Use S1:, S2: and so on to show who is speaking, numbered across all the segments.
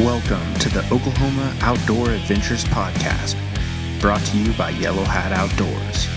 S1: Welcome to the Oklahoma Outdoor Adventures Podcast, brought to you by Yellow Hat Outdoors.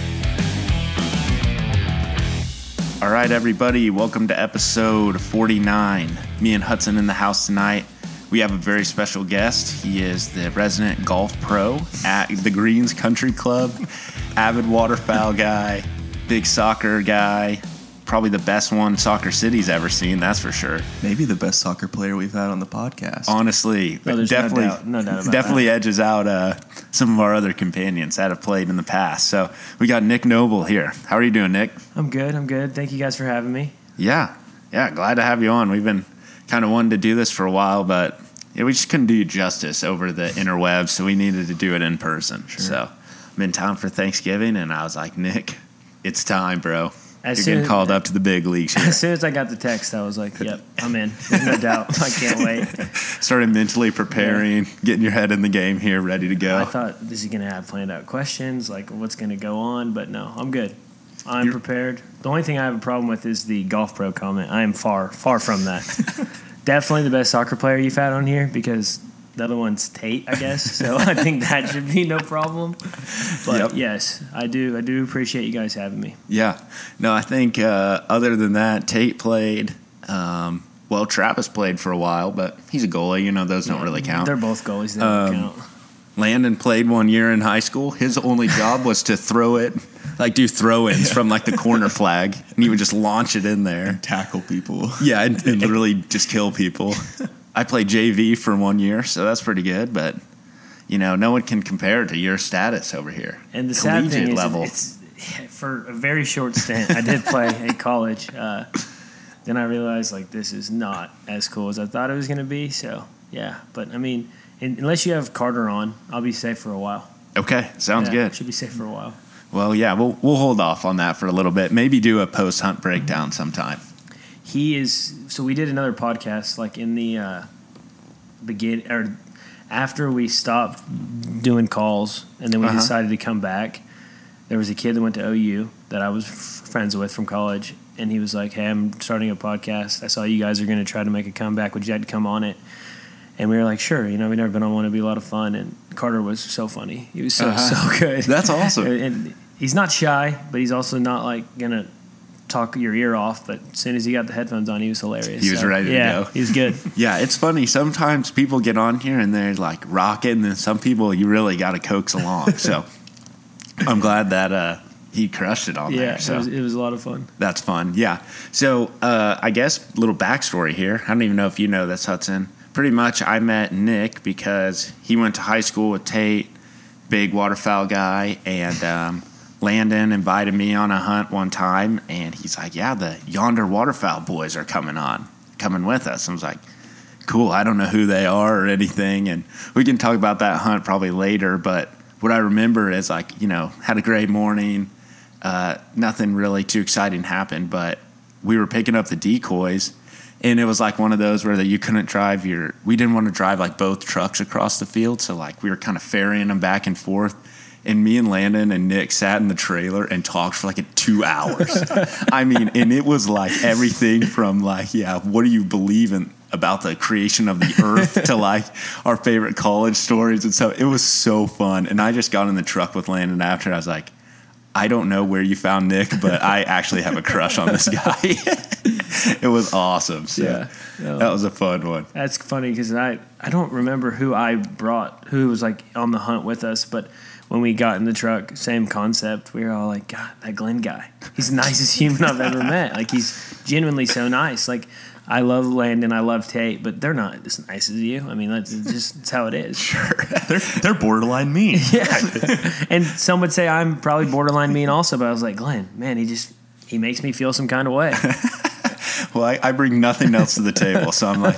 S1: All right, everybody, welcome to episode 49. Me and Hudson in the house tonight. We have a very special guest. He is the resident golf pro at the Greens Country Club, avid waterfowl guy, big soccer guy, probably the best one Soccer City's ever seen, that's for sure.
S2: Maybe the best soccer player we've had on the podcast.
S1: Honestly,
S3: No, there's no
S1: definitely,
S3: doubt- no doubt about
S1: definitely edges out uh, some of our other companions that have played in the past. So we got Nick Noble here. How are you doing, Nick?
S3: I'm good. I'm good. Thank you guys for having me.
S1: Yeah, yeah, glad to have you on. We've been kind of wanting to do this for a while, but yeah, we just couldn't do justice over the interwebs, so we needed to do it in person. So I'm in town for Thanksgiving, and I was like, Nick, it's time, bro.
S3: As
S1: You're
S3: soon-
S1: getting called up to the big leagues here.
S3: As soon as I got the text, I was like, "Yep, I'm in. There's no doubt. I can't wait."
S1: Started mentally preparing, getting your head in the game here, ready to go.
S3: I thought, "Is he gonna have planned out questions? Like, what's gonna go on?" But no, I'm good. I'm
S1: You're-
S3: prepared. The only thing I have a problem with is the golf pro comment. I am far, far from that. Definitely the best soccer player you've had on here because the other one's Tate, I guess. So I think that should be no problem. But
S1: Yep.
S3: yes, I do. I do appreciate you guys having me.
S1: Yeah. No, I think uh, other than that, Tate played. Um, well, Travis played for a while, but he's a goalie. You know, those don't really count.
S3: They're both goalies. They don't
S1: Um,
S3: count.
S1: Landon played one year in high school. His only job was to throw it, like do throw ins from like the corner flag, and he would just launch it in there.
S2: And tackle people.
S1: Yeah, and, and literally just kill people. I played JV for one year, so that's pretty good, but. You know, no one can compare to your status over here.
S3: And the sad thing
S1: Collegiate
S3: is,
S1: level.
S3: it's for a very short stint. I did play at college. Uh, then I realized like this is not as cool as I thought it was going to be. So yeah, but I mean, in, unless you have Carter on, I'll be safe for a while.
S1: Okay, sounds
S3: Yeah,
S1: good.
S3: Should be safe for a while.
S1: Well, yeah, we'll we'll hold off on that for a little bit. Maybe do a post hunt breakdown sometime.
S3: He is. So we did another podcast like in the uh, begin or after we stopped doing calls, and then we
S1: Uh-huh.
S3: decided to come back. There was a kid that went to OU that I was f- friends with from college, and he was like, "Hey, I'm starting a podcast. I saw you guys are going to try to make a comeback. Would you like to come on it?" And we were like, "Sure." You know, we've never been on one. It'd be a lot of fun. And Carter was so funny. He was so
S1: Uh-huh.
S3: so good.
S1: That's awesome.
S3: and he's not shy, but he's also not like gonna talk your ear off. But as soon as he got the headphones on, he was hilarious.
S1: He was ready to
S3: yeah,
S1: go.
S3: He was good.
S1: Yeah, it's funny. Sometimes people get on here and they're like rocking, and then some people you really got to coax along. So I'm glad that uh, he crushed it on
S3: yeah,
S1: there. So
S3: it, was, it was a lot of fun.
S1: that's fun. Yeah. So uh, I guess little backstory here. I don't even know if you know this, Hudson. Pretty much, I met Nick because he went to high school with Tate, big waterfowl guy, and um, Landon invited me on a hunt one time, and he's like, "Yeah, the Yonder Waterfowl boys are coming on, coming with us." I was like, "Cool. I don't know who they are or anything, and we can talk about that hunt probably later." But what I remember is like, you know, had a great morning. Uh, nothing really too exciting happened, but we were picking up the decoys, and it was like one of those where that you couldn't drive your. We didn't want to drive like both trucks across the field, so like we were kind of ferrying them back and forth. And me and Landon and Nick sat in the trailer and talked for like two hours. I mean, and it was like everything from like, yeah, what do you believe in about the creation of the earth to like our favorite college stories. And so it was so fun. And I just got in the truck with Landon after. I was like, I don't know where you found Nick, but I actually have a crush on this guy. it was awesome. So
S3: Yeah. No.
S1: that was a fun one.
S3: That's funny because I I don't remember who I brought who was like on the hunt with us, but when we got in the truck, same concept. We were all like, God, that Glenn guy, he's the nicest human I've ever met. Like he's genuinely so nice. Like I love Landon, I love Tate, but they're not as nice as you. I mean, that's just that's how it is.
S2: Sure, they're they're borderline mean.
S3: Yeah. and some would say I'm probably borderline mean also, but I was like, Glenn, man, he just he makes me feel some kind of way.
S1: Well, I, I bring nothing else to the table, so I'm like,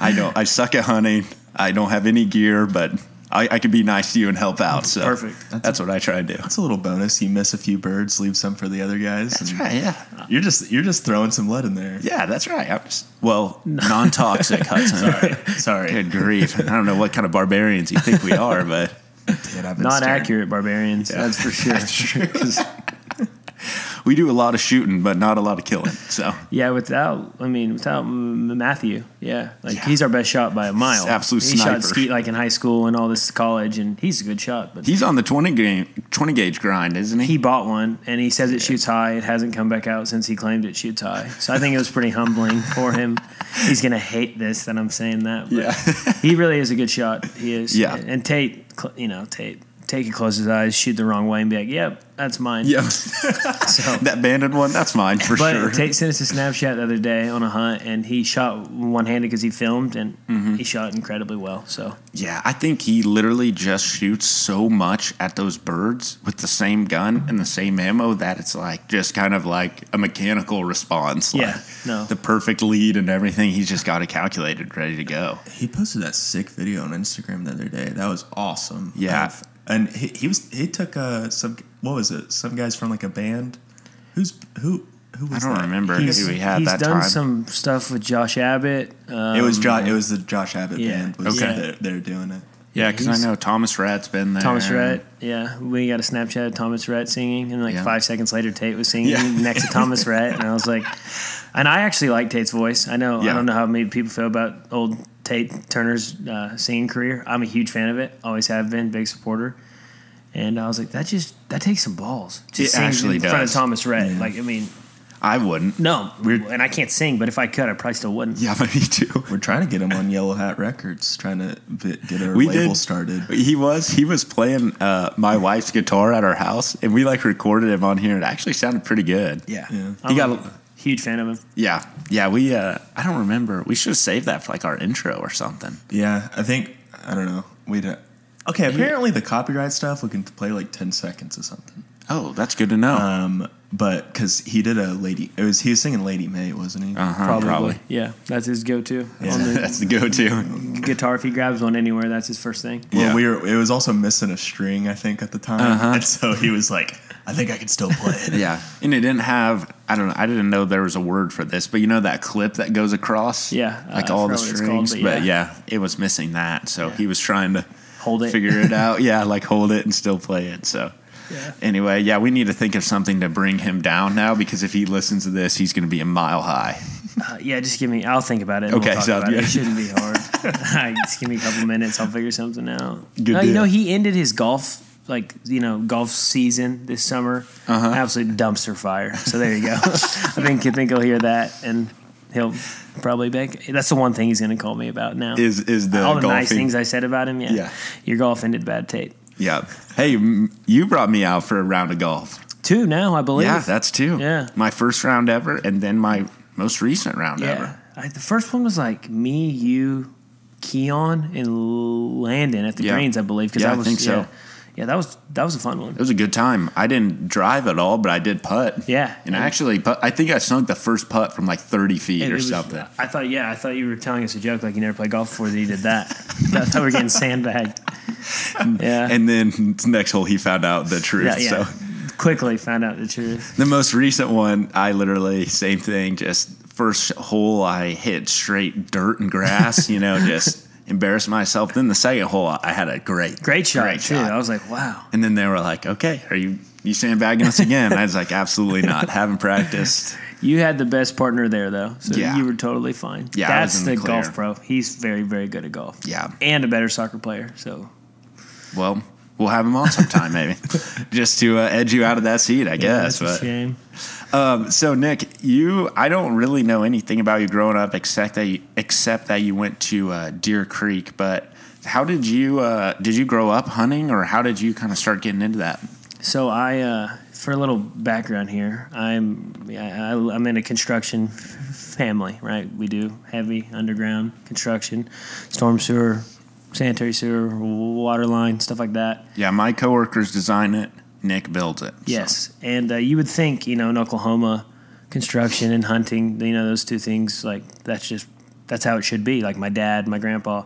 S1: I don't. I suck at hunting. I don't have any gear, but I, I can be nice to you and help out. So
S3: Perfect.
S1: That's, what I try to do.
S2: That's a little bonus. You miss a few birds, leave some for the other guys.
S1: That's right. Yeah.
S2: You're just you're just throwing some lead in there.
S1: Yeah, that's right. I'm just, well, non-toxic Hudson.
S2: Sorry.
S1: Good grief! I don't know what kind of barbarians you think we are, but
S2: Dude, I've been
S3: Not
S2: staring-
S3: accurate barbarians, that's for sure. 'Cause
S1: we do a lot of shooting, but not a lot of killing. So
S3: Yeah, without I mean without Matthew, yeah, like
S1: Yeah.
S3: he's our best shot by a mile.
S1: absolute
S3: he
S1: sniper.
S3: shot skeet like in high school and all this college, and he's a good shot. But
S1: he's on the twenty game, twenty gauge grind, isn't he?
S3: he bought one, and he says it shoots high. It hasn't come back out since he claimed it shoots high. So I think it was pretty humbling for him. He's gonna hate this that I'm saying that. But
S1: Yeah.
S3: he really is a good shot. He is.
S1: Yeah.
S3: and Tate, you know, Tate. Tate it, close his eyes, shoot the wrong way, and be like, "Yep, that's mine."
S1: Yep.
S3: So
S1: that banded one, that's mine for
S3: But
S1: sure.
S3: Tate sent us a Snapchat the other day on a hunt, and he shot one handed because he filmed, and
S1: Mm-hmm.
S3: he shot incredibly well. So
S1: Yeah, I think he literally just shoots so much at those birds with the same gun and the same ammo that it's like just kind of like a mechanical response. Like
S3: Yeah, no.
S1: The perfect lead and everything. He's just got it calculated, ready to go.
S2: He posted that sick video on Instagram the other day. That was awesome.
S1: Yeah.
S2: Of- and he, he was he took uh some what was it? Some guys from like a band. Who's who? Who was I
S1: don't
S2: that?
S1: remember
S3: he's,
S1: who he had
S3: he's
S1: that
S3: done
S1: time.
S3: some stuff with Josh Abbott. Um,
S2: It was Josh. It was the Josh Abbott
S3: yeah.
S2: band. Was
S1: Okay.
S2: They're, they're doing it.
S1: yeah, because
S3: he's-
S1: I know Thomas Rhett's been there.
S3: Thomas Rhett. Yeah, we got a Snapchat of Thomas Rhett singing, and like
S1: Yeah.
S3: five seconds later, Tate was singing
S1: Yeah.
S3: next to Thomas Rhett, and I was like, and I actually like Tate's voice. I know
S1: Yeah.
S3: I don't know how many people feel about old Tate Turner's uh, singing career. I'm a huge fan of it. Always have been, big supporter. And I was like, that just that takes some balls. to
S1: It actually
S3: in front of
S1: does.
S3: Thomas Rhett. Like, I mean,
S1: I wouldn't.
S3: no,
S1: Weird.
S3: and I can't sing, but if I could, I probably still wouldn't.
S1: Yeah, but me too.
S2: We're trying to get him on Yellow Hat Records, trying to bit, get our
S1: We
S2: label
S1: did.
S2: started.
S1: He was he was playing uh, my wife's guitar at our house, and we like recorded him on here. It actually sounded pretty good.
S3: Yeah,
S2: Yeah.
S3: I'm
S1: He got
S3: a
S1: a-
S3: huge fan of him.
S1: Yeah, yeah. We uh, I don't remember. We should have saved that for like our intro or something.
S2: Yeah, I think I don't know. We don't. Okay, apparently the copyright stuff we can play like ten seconds or something.
S1: Oh, that's good to know.
S2: Um, but because he did a lady, it was he was singing Lady May, wasn't he?
S1: uh-huh,
S3: Probably.
S1: probably.
S3: Yeah, that's his go-to
S2: Yeah.
S3: on the
S1: that's the go-to.
S3: guitar. If he grabs one anywhere, that's his first thing.
S2: Well,
S1: Yeah.
S2: we were. It was also missing a string, I think, at the time,
S1: Uh-huh.
S2: and so he was like, "I think I can still play it."
S1: Yeah, and it didn't have. I don't know. I didn't know there was a word for this, but you know that clip that goes across.
S3: Yeah, uh,
S1: like
S3: I
S1: all the
S3: forgot what it's called,
S1: strings.
S3: but
S1: but,
S3: yeah.
S1: yeah. it was missing that. So
S3: Yeah.
S1: he was trying to
S3: Hold it.
S1: figure it out. Yeah, like hold it and still play it. So.
S3: Yeah.
S1: Anyway, yeah, we need to think of something to bring him down now because if he listens to this, he's going to be a mile high.
S3: Uh, yeah, just give me. I'll think about it.
S1: Okay,
S3: we'll talk
S1: sounds
S3: about it. It shouldn't be hard. just give me a couple minutes. I'll figure something out.
S1: Good
S3: no, you know he ended his golf like you know golf season this summer.
S1: Uh-huh.
S3: Absolute dumpster fire. So there you go. I think I think he'll hear that and he'll probably beg. That's the one thing he's going to call me about now.
S1: Is is the
S3: All the nice things I said about him. Yeah.
S1: Yeah.
S3: Your golf ended bad, Tate.
S1: Yeah. Hey, you brought me out for a round of golf.
S3: Two now, I believe.
S1: Yeah, that's two.
S3: Yeah.
S1: My first round ever, and then my most recent round
S3: Yeah.
S1: ever.
S3: I, the first one was like me, you, Keon, and Landon at the
S1: Yeah.
S3: greens, I believe. Because
S1: Yeah,
S3: I
S1: I think so.
S3: Yeah, that was that was a fun one.
S1: It was a good time. I didn't drive at all, but I did putt.
S3: Yeah.
S1: And I actually, put, I think I sunk the first putt from like 30 feet
S3: It
S1: or
S3: was-
S1: something.
S3: I thought, yeah, I thought you were telling us a joke like you never played golf before that you did that. I thought we were getting sandbagged. Yeah.
S1: And then next hole, he found out the truth.
S3: yeah, yeah.
S1: So
S3: Quickly found out the truth.
S1: the most recent one, I literally same thing. Just first hole, I hit straight dirt and grass. you know, just embarrassed myself. Then the second hole, I had a great,
S3: Great shot,
S1: great
S3: too.
S1: shot.
S3: I was like, wow.
S1: And then they were like, "Okay, are you you sandbagging us again?" I was like, "Absolutely not. Haven't practiced."
S3: You had the best partner there, though, so
S1: Yeah.
S3: you were totally fine.
S1: Yeah,
S3: that's the,
S1: the
S3: golf pro. He's very, very good at golf.
S1: Yeah.
S3: and a better soccer player. So
S1: Well, we'll have him on sometime, maybe, just to uh, edge you out of that seat, I
S3: yeah,
S1: guess.
S3: that's a shame.
S1: um, so, Nick, you, I don't really know anything about you growing up, except that you, except that you went to uh, Deer Creek. But how did you uh, did you grow up hunting, or how did you kind of start getting into that?
S3: So I, uh, for a little background here, I'm I, I'm in a construction family. Right, we do heavy underground construction, storm sewer, sanitary sewer, water line, stuff like that.
S1: Yeah, my coworkers design it. Nick builds it. so.
S3: Yes, and uh, you would think you know in Oklahoma, construction and hunting, you know those two things like that's just that's how it should be. Like my dad, my grandpa,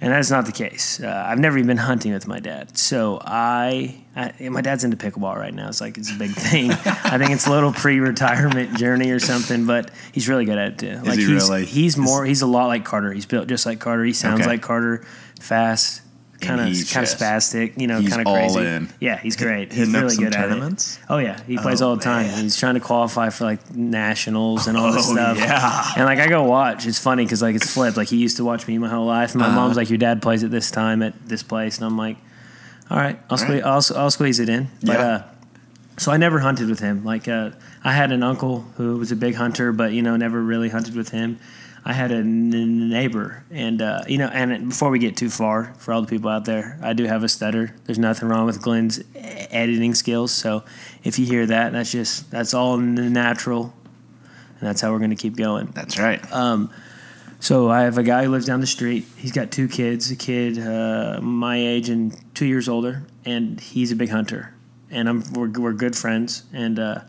S3: and that's not the case. Uh, I've never even been hunting with my dad, so I, I my dad's into pickleball right now. It's like it's a big thing. I think it's a little pre-retirement journey or something, but he's really good at it too. Like
S1: he
S3: he's,
S1: really?
S3: He's more. He's a lot like Carter. He's built just like Carter. He sounds
S1: Okay.
S3: like Carter, fast. kind of kind of spastic, you know, kind of crazy.
S1: in.
S3: Yeah, he's great. He's
S2: Hitting
S3: really good at it. Oh yeah, he plays
S2: Oh,
S3: all the time.
S2: man.
S3: He's trying to qualify for like nationals and all this
S2: Oh,
S3: stuff.
S2: yeah.
S3: And like I go watch. It's funny because like it's flipped. Like he used to watch me my whole life. And my
S2: Uh-huh.
S3: mom's like, "Your dad plays at this time at this place," and I'm like, "All right, I'll squeeze,
S1: right.
S3: I'll, I'll squeeze it in." But
S1: Yeah.
S3: uh, so I never hunted with him. Like uh, I had an uncle who was a big hunter, but you know never really hunted with him. I had a n- neighbor, and uh, you know, and before we get too far, for all the people out there, I do have a stutter. There's nothing wrong with Glenn's editing skills. So if you hear that, that's just that's all natural, and that's how we're going to keep going.
S1: That's right.
S3: So I have a guy who lives down the street. He's got two kids, a kid uh, my age and two years older, and he's a big hunter. And I'm we're, we're good friends. And uh,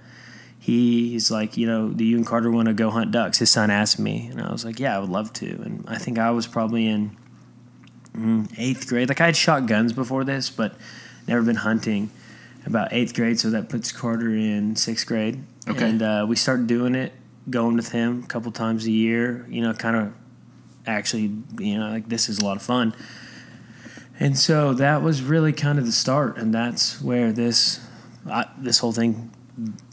S3: he's like, you know, do you and Carter want to go hunt ducks? His son asked me, and I was like, yeah, I would love to. And I think I was probably in mm, eighth grade. Like I had shot guns before this, but never been hunting. About eighth grade, so that puts Carter in sixth grade.
S1: Okay.
S3: And uh, we started doing it, going with him a couple times a year. You know, kind of actually, you know, like this is a lot of fun. And so that was really kind of the start, and that's where this I, this whole thing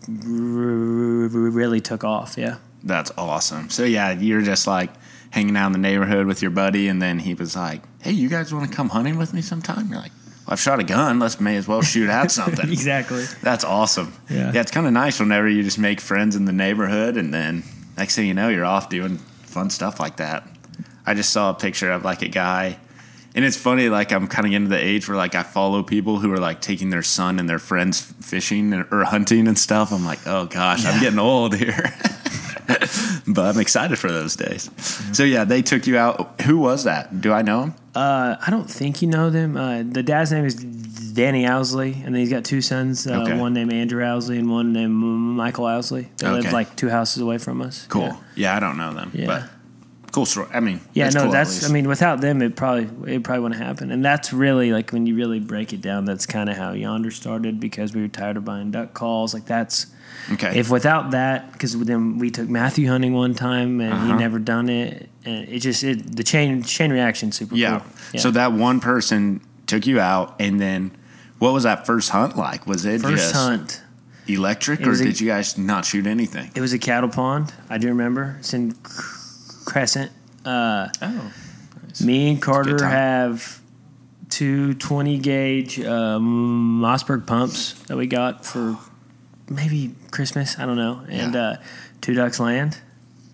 S3: really took off. Yeah.
S1: That's awesome. So yeah, you're just like hanging out in the neighborhood with your buddy, and then he was like, "Hey, you guys want to come hunting with me sometime?" You're like, well, "I've shot a gun. Let's may as well shoot at something."
S3: exactly.
S1: That's awesome.
S3: Yeah.
S1: yeah, it's kind of nice whenever you just make friends in the neighborhood, and then next thing you know, you're off doing fun stuff like that. I just saw a picture of like a guy, and it's funny. Like I'm kind of getting to the age where like I follow people who are like taking their son and their friends fishing or, hunting and stuff. I'm like, oh gosh, I'm getting old here. but I'm excited for those days. So yeah, they took you out. Who was that? Do I know him?
S3: Uh, I don't think you know them. Uh, the dad's name is Danny Owsley, and then he's got two sons. Uh,
S1: Okay.
S3: One named Andrew Owsley and one named Michael Owsley. They live like two houses away from us.
S1: Cool.
S3: Yeah.
S1: Yeah, I don't know them.
S3: Yeah.
S1: But cool story. I mean,
S3: Yeah,
S1: it's
S3: no,
S1: cool
S3: that's. I mean, without them, it probably it probably wouldn't happen. And that's really like when you really break it down. That's kind of how Yonder started because we were tired of buying duck calls. Like that's
S1: okay.
S3: if without that, because then we took Matthew hunting one time and
S1: Uh-huh.
S3: he never done it, and it just it the chain chain reaction super
S1: Yeah.
S3: cool.
S1: So that one person took you out, and then what was that first hunt like? Was it
S3: first
S1: just
S3: hunt.
S1: electric, or
S3: a-
S1: did you guys not shoot anything?
S3: It was a cattle pond. I do remember. It's in Crescent. Uh,
S2: Oh,
S3: me and Carter have two 20 gauge um, Mossberg pumps that we got for maybe Christmas. I don't know. And
S1: Yeah.
S3: uh, two ducks land.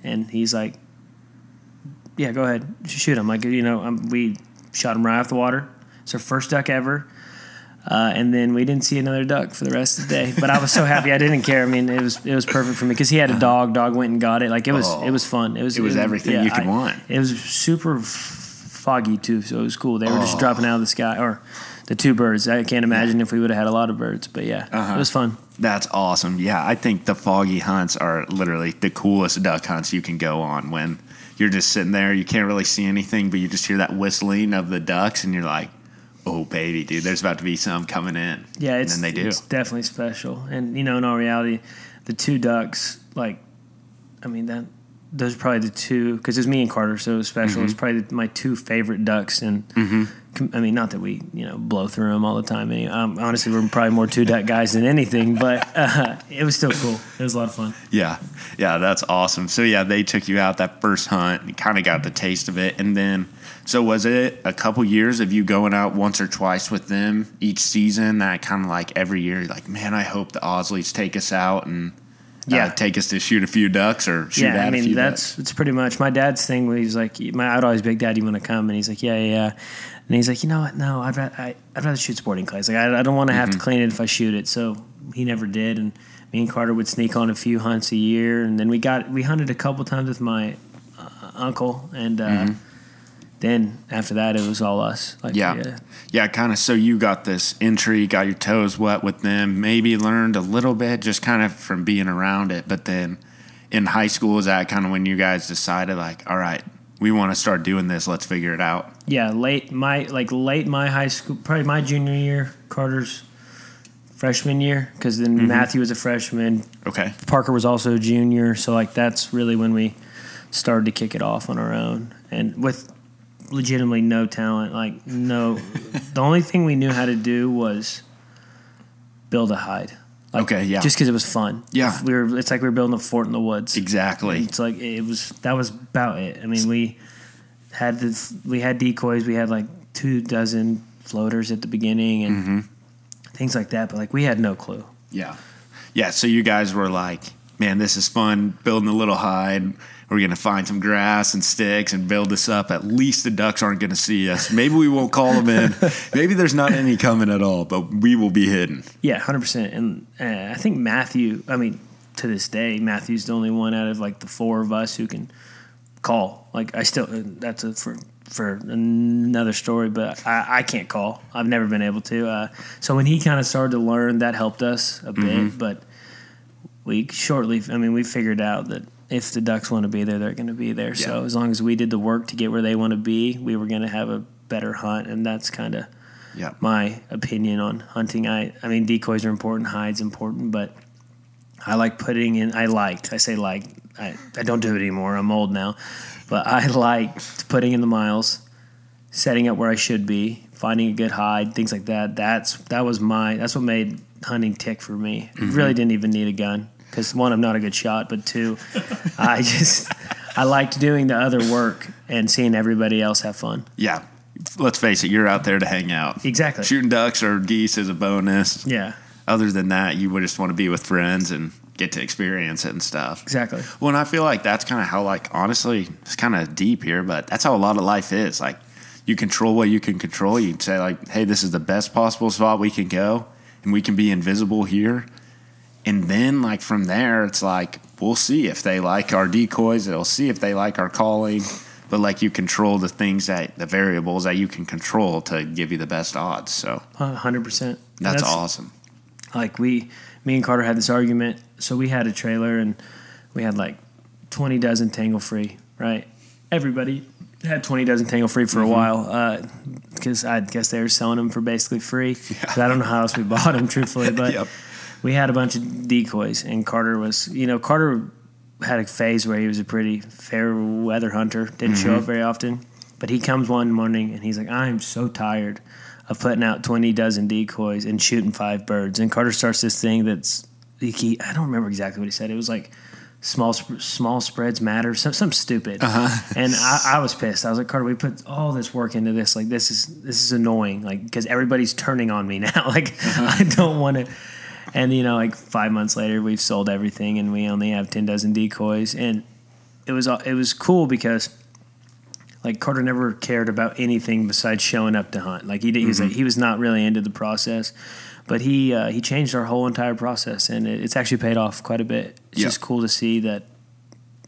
S3: And he's like, "Yeah, go ahead, shoot him." Like you know, um, we shot him right off the water. It's our first duck ever. Uh, and then we didn't see another duck for the rest of the day. But I was so happy I didn't care. I mean, it was it was perfect for me because he had a dog. Dog went and got it. Like it was
S1: Oh.
S3: it was fun. It was
S1: It was everything you could
S3: I-
S1: want.
S3: It was super foggy too, so it was cool. They were just
S1: Oh.
S3: dropping out of the sky, or the two birds. I can't imagine if we would have had a lot of birds, but yeah,
S1: Uh-huh.
S3: it was fun.
S1: That's awesome. Yeah, I think the foggy hunts are literally the coolest duck hunts you can go on when you're just sitting there, you can't really see anything, but you just hear that whistling of the ducks, and you're like, "Oh, baby, dude, there's about to be some coming in."
S3: Yeah, it's,
S1: and then they do.
S3: it's definitely special. And you know, in all reality, the two ducks, like, I mean that those are probably the two because it's me and Carter, so it was special.
S1: Mm-hmm.
S3: It's probably my two favorite ducks, and com- I mean, not that we you know blow through them all the time. Any, um, honestly, we're probably more two duck guys than anything, but uh, it was still cool. It was a lot of fun.
S1: Yeah, yeah, that's awesome. So yeah, they took you out that first hunt, and kind of got the taste of it, and then so was it a couple years of you going out once or twice with them each season? That kind of like every year, like, man, I hope the Owsleys take us out and uh,
S3: Yeah.
S1: take us to shoot a few ducks or shoot
S3: yeah,
S1: at
S3: I
S1: a
S3: mean
S1: few
S3: that's
S1: ducks.
S3: it's pretty much my dad's thing. Where he's like, my I'd always big dad, you want to come? And he's like, yeah, yeah, yeah. And he's like, you know what? No, I'd rather I, I'd rather shoot sporting clays. Like I, I don't want to have
S1: Mm-hmm.
S3: to clean it if I shoot it. So he never did. And me and Carter would sneak on a few hunts a year, and then we got we hunted a couple times with my uh, uncle, and uh, then after that it was all us. Like
S1: Mm-hmm. Yeah. Yeah, kind of. So you got this entry, got your toes wet with them, maybe learned a little bit just kind of from being around it. But then in high school, is that kind of when you guys decided, like, all right, we want to start doing this, let's figure it out?
S3: yeah, late my like late my high school, probably my junior year, Carter's freshman year, because then
S1: Mm-hmm.
S3: Matthew was a freshman,
S1: Okay.
S3: Parker was also a junior, so like that's really when we started to kick it off on our own. And with legitimately no talent. Like no, the only thing we knew how to do was build a hide. Like,
S1: Okay, yeah.
S3: Just because it was fun.
S1: Yeah.
S3: we were. It's like we were building a fort in the woods.
S1: Exactly.
S3: It's like it was. That was about it. I mean, we had this. We had decoys. We had like two dozen floaters at the beginning and
S1: Mm-hmm.
S3: things like that. But like we had no clue.
S1: Yeah. Yeah. So you guys were like, man, this is fun building a little hide. We're going to find some grass and sticks and build this up. At least the ducks aren't going to see us. Maybe we won't call them in. Maybe there's not any coming at all, but we will be hidden.
S3: Yeah, hundred percent. And uh, I think Matthew. I mean, to this day, Matthew's the only one out of like the four of us who can call. Like I still. uh, That's a for for another story, but I, I can't call. I've never been able to. Uh, so when he kind of started to learn, that helped us a bit. But we shortly. I mean, we figured out that if the ducks want to be there, they're going to be there. So as long as we did the work to get where they want to be, we were going to have a better hunt, and that's kind of
S1: Yeah.
S3: my opinion on hunting. I I mean decoys are important, hides important, but I like putting in. I liked. I say like. I, I don't do it anymore. I'm old now, but I like putting in the miles, setting up where I should be, finding a good hide, things like that. That's that was my. That's what made hunting tick for me. Really mm-hmm. didn't even need a gun because one, I'm not a good shot, but two, I just I liked doing the other work and seeing everybody else have fun.
S1: Yeah. Let's face it, you're out there to hang out.
S3: Exactly.
S1: Shooting ducks or geese is a bonus.
S3: Yeah.
S1: Other than that, you would just want to be with friends and get to experience it and stuff.
S3: Exactly.
S1: Well, and I feel like that's kind of how, like, honestly, it's kind of deep here, but that's how a lot of life is. Like, you control what you can control. You can say, like, hey, this is the best possible spot we can go, and we can be invisible here. And then, like, from there, it's like, we'll see if they like our decoys, they'll see if they like our calling. But, like, you control the things that, the variables that you can control to give you the best odds. So,
S3: hundred percent.
S1: that's, awesome.
S3: Like we, me and Carter had this argument. So we had a trailer and we had like twenty dozen tangle free. Right, everybody had twenty dozen tangle free for a mm-hmm. while uh, because I guess they were selling them for basically free. 'Cause I don't know how else we bought them, truthfully, but
S1: Yep.
S3: We had a bunch of decoys and Carter was, you know, Carter had a phase where he was a pretty fair weather hunter. Didn't show up mm-hmm. very often, but he comes one morning and he's like, "I'm so tired of putting out twenty dozen decoys and shooting five birds." And Carter starts this thing that's he, I don't remember exactly what he said. It was like small small spreads matter, some some stupid. Uh-huh. And I, I was pissed. I was like, Carter, we put all this work into this. Like this is this is annoying. Like because everybody's turning on me now. like uh-huh. I don't want to. And you know, like five months later, we've sold everything, and we only have ten dozen decoys. And it was it was cool because like Carter never cared about anything besides showing up to hunt. Like he did, he was like, he was not really into the process, but he uh, he changed our whole entire process, and it, it's actually paid off quite a bit. It's
S1: Yeah.
S3: just cool to see that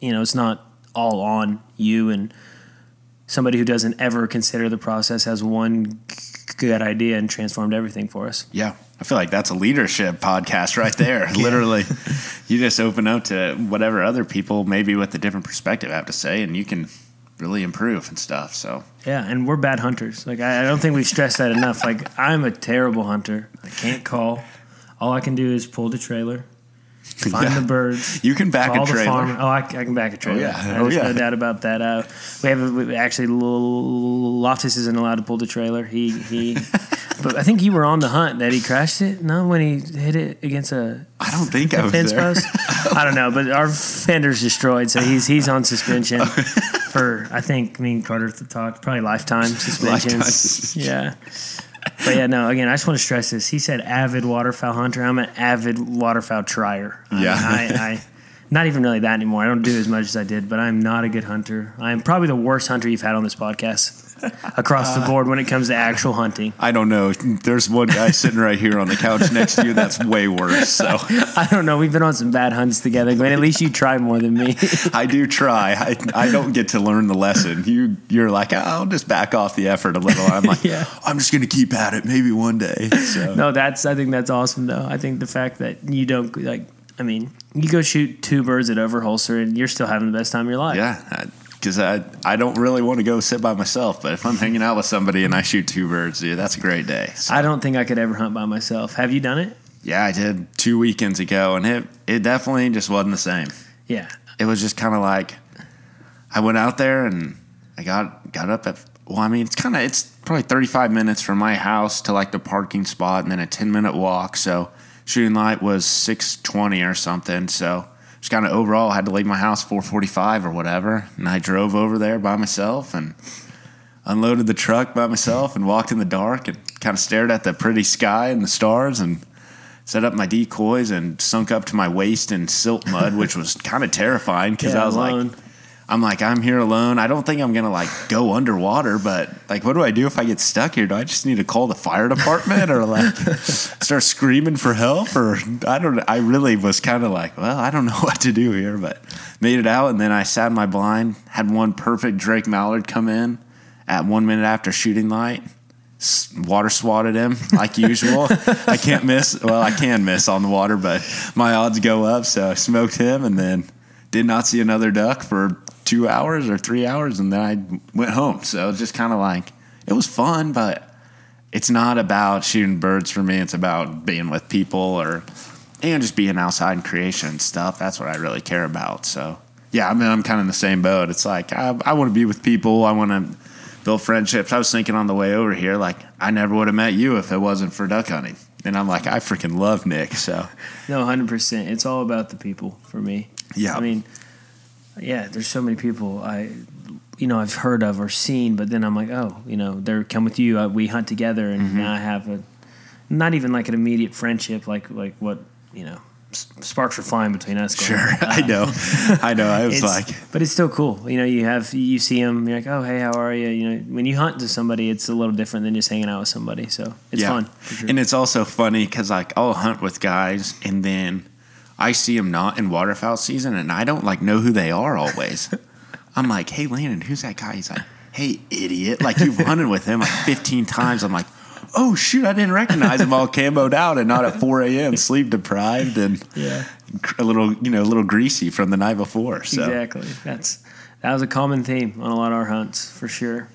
S3: you know it's not all on you and somebody who doesn't ever consider the process has one good idea and transformed everything for us.
S1: Yeah. I feel like that's a leadership podcast right there. Literally, you just open up to whatever other people, maybe with a different perspective, have to say, and you can really improve and stuff. So,
S3: Yeah, and we're bad hunters. Like I, I don't think we've stressed that enough. Like I'm a terrible hunter. I can't call. All I can do is pull the trailer, find
S1: Yeah.
S3: the birds.
S1: You can back a trailer.
S3: Oh, I, I can back a trailer.
S1: yeah.
S3: Uh,
S1: Oh,
S3: There's
S1: yeah.
S3: no doubt about that. Uh, we have a, we actually L- Loftus isn't allowed to pull the trailer. He he. but I think you were on the hunt that he crashed it. No, when he hit it against a
S1: I don't think I was
S3: fence
S1: there.
S3: post. I don't know, but our fender's destroyed, so he's he's on suspension for I think me and Carter talked probably lifetime suspension.
S1: Lifetime suspension.
S3: Yeah. But yeah, no. Again, I just want to stress this. He said avid waterfowl hunter. I'm an avid waterfowl trier. I-
S1: Yeah.
S3: I, I not even really that anymore. I don't do as much as I did, but I'm not a good hunter. I'm probably the worst hunter you've had on this podcast across the uh, board when it comes to actual hunting.
S1: I don't know. There's one guy sitting right here on the couch next to you that's way worse. So
S3: I don't know. We've been on some bad hunts together, Glenn. At least you try more than me.
S1: I do try. I, I don't get to learn the lesson. You you're like I'll just back off the effort a little. I'm like
S3: Yeah.
S1: I'm just gonna keep at it. Maybe one day. So
S3: No, that's I think that's awesome though. I think the fact that you don't like I mean, you go shoot two birds at Overholser and you're still having the best time of your life.
S1: yeah. Because I, I don't really want to go sit by myself, but if I'm hanging out with somebody and I shoot two birds, dude, that's a great day. So,
S3: I don't think I could ever hunt by myself. Have you done it?
S1: yeah, I did two weekends ago, and it it definitely just wasn't the same.
S3: Yeah.
S1: It was just kind of like I went out there and I got got up at well, I mean, it's kind of it's probably 35 minutes from my house to like the parking spot, and then a 10 minute walk. So shooting light was 6:20 or something. So just kind of overall had to leave my house 4:45 or whatever, and I drove over there by myself and unloaded the truck by myself and walked in the dark and kind of stared at the pretty sky and the stars and set up my decoys and sunk up to my waist in silt mud, which was kind of terrifying because
S3: Yeah,
S1: I was
S3: alone.
S1: like, I'm like, I'm here alone. I don't think I'm gonna like go underwater, but like, what do I do if I get stuck here? Do I just need to call the fire department or like start screaming for help? Or I don't. I really was kind of like, well, I don't know what to do here, but made it out. And then I sat in my blind, had one perfect Drake Mallard come in at one minute after shooting light. Water swatted him like usual. I can't miss. Well, I can miss on the water, but my odds go up. So I smoked him, and then did not see another duck for two hours or three hours, and then I went home. So it was just kind of like it was fun, but it's not about shooting birds for me. It's about being with people or and just being outside in creation and stuff. That's what I really care about. So yeah, I mean, I'm kind of in the same boat. It's like I, I want to be with people. I want to build friendships. I was thinking on the way over here, like I never would have met you if it wasn't for duck hunting. And I'm like, I freaking love Nick. So
S3: No, hundred percent. It's all about the people for me.
S1: Yeah.
S3: I mean, yeah. There's so many people I, you know, I've heard of or seen, but then I'm like, oh, you know, they're come with you. Uh, we hunt together, and
S1: Mm-hmm.
S3: now I have a, not even like an immediate friendship, like like what you know, s- sparks are flying between us. going,
S1: sure,
S3: uh,
S1: I know, I know. I was like,
S3: but it's still cool. You know, you have you see them. You're like, oh, hey, how are you? You know, when you hunt to somebody, it's a little different than just hanging out with somebody. So it's fun. For sure.
S1: And it's also funny because like I'll hunt with guys and then I see them not in waterfowl season and I don't like know who they are always. I'm like, hey Landon, who's that guy? He's like, hey idiot, like you've hunted with him like 15 times. I'm like, oh shoot, I didn't recognize him all camoed out and not at 4 a.m. sleep deprived and
S3: yeah,
S1: a little you know a little greasy from the night before. So
S3: exactly. That's that was a common theme on a lot of our hunts for sure.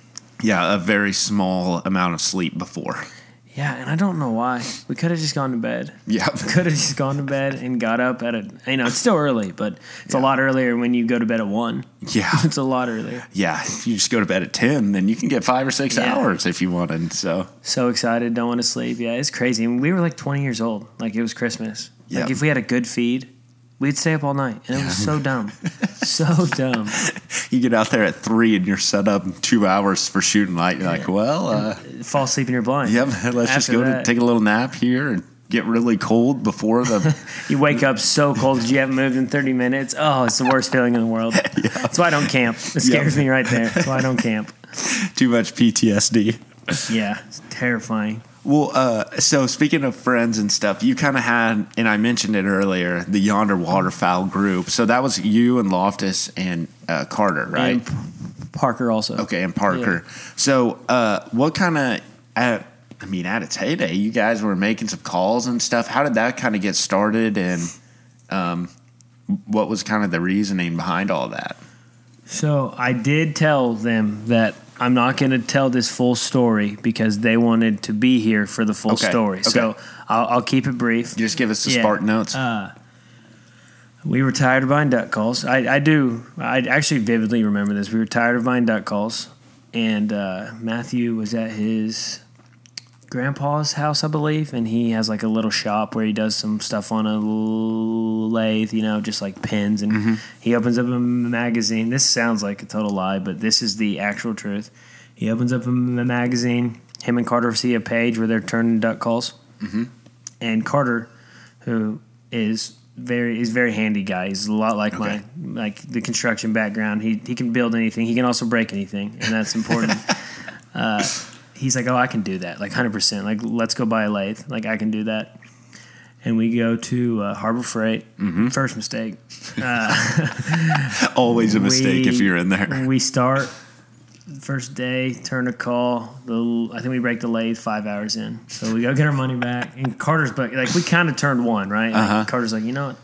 S1: yeah, a very small amount of sleep before.
S3: Yeah, and I don't know why. We could have just gone to bed.
S1: Yeah.
S3: Could have just gone to bed and got up at a. You know, it's still early, but it's a lot earlier when you go to bed at one.
S1: Yeah.
S3: It's a lot earlier.
S1: Yeah, if you just go to bed at 10, then you can get five or six
S3: Yeah.
S1: hours if you wanted. So,
S3: So excited, don't want to sleep. Yeah, it's crazy. And we were like 20 years old. Like it was Christmas. Like
S1: Yeah.
S3: if we had a good feed, we'd stay up all night, and it was so dumb, so dumb.
S1: you get out there at three and you're set up in two hours for shooting light. You're like, well, uh,
S3: Fall asleep in your blind.
S1: yep, let's just
S3: After
S1: go to take a little nap here and get really cold before the.
S3: You wake up so cold you haven't moved in 30 minutes. Oh, it's the worst feeling in the world. That's why I don't camp. It scares me right there. That's why I don't camp.
S1: too much PTSD.
S3: Yeah, it's terrifying.
S1: Well, uh, so speaking of friends and stuff, you kind of had, and I mentioned it earlier, the Yonder Waterfowl group. So that was you and Loftus and uh, Carter, right?
S3: And P- Parker also.
S1: Okay, and Parker. So, uh, what kind of, I mean, at its heyday, you guys were making some calls and stuff. How did that kind of get started, and um, what was kind of the reasoning behind all that?
S3: So I did tell them that I'm not going to tell this full story because they wanted to be here for the full
S1: Okay,
S3: story. So
S1: okay.
S3: I'll, I'll keep it brief.
S1: You just give us the
S3: Yeah.
S1: SparkNotes.
S3: Uh, we were tired of buying duck calls. I, I do. I actually vividly remember this. We were tired of buying duck calls, and uh, Matthew was at his grandpa's house, I believe, and he has like a little shop where he does some stuff on a lathe, you know, just like pins. And he opens up a magazine. This sounds like a total lie, but this is the actual truth. He opens up a magazine. Him and Carter see a page where they're turning duck calls, and Carter, who is very is a very handy guy. He's a lot like
S1: Okay.
S3: my like the construction background. He he can build anything. He can also break anything, and that's important. uh, he's like, oh, I can do that, like hundred percent. Like, let's go buy a lathe. Like, I can do that. And we go to uh, Harbor Freight. First mistake.
S1: Always a mistake if you're in there.
S3: We start first day, turn a call. The I think we break the lathe five hours in, so we go get our money back. And Carter's but like we kind of turned one, right? Like,
S1: Uh-huh.
S3: Carter's like, you know what?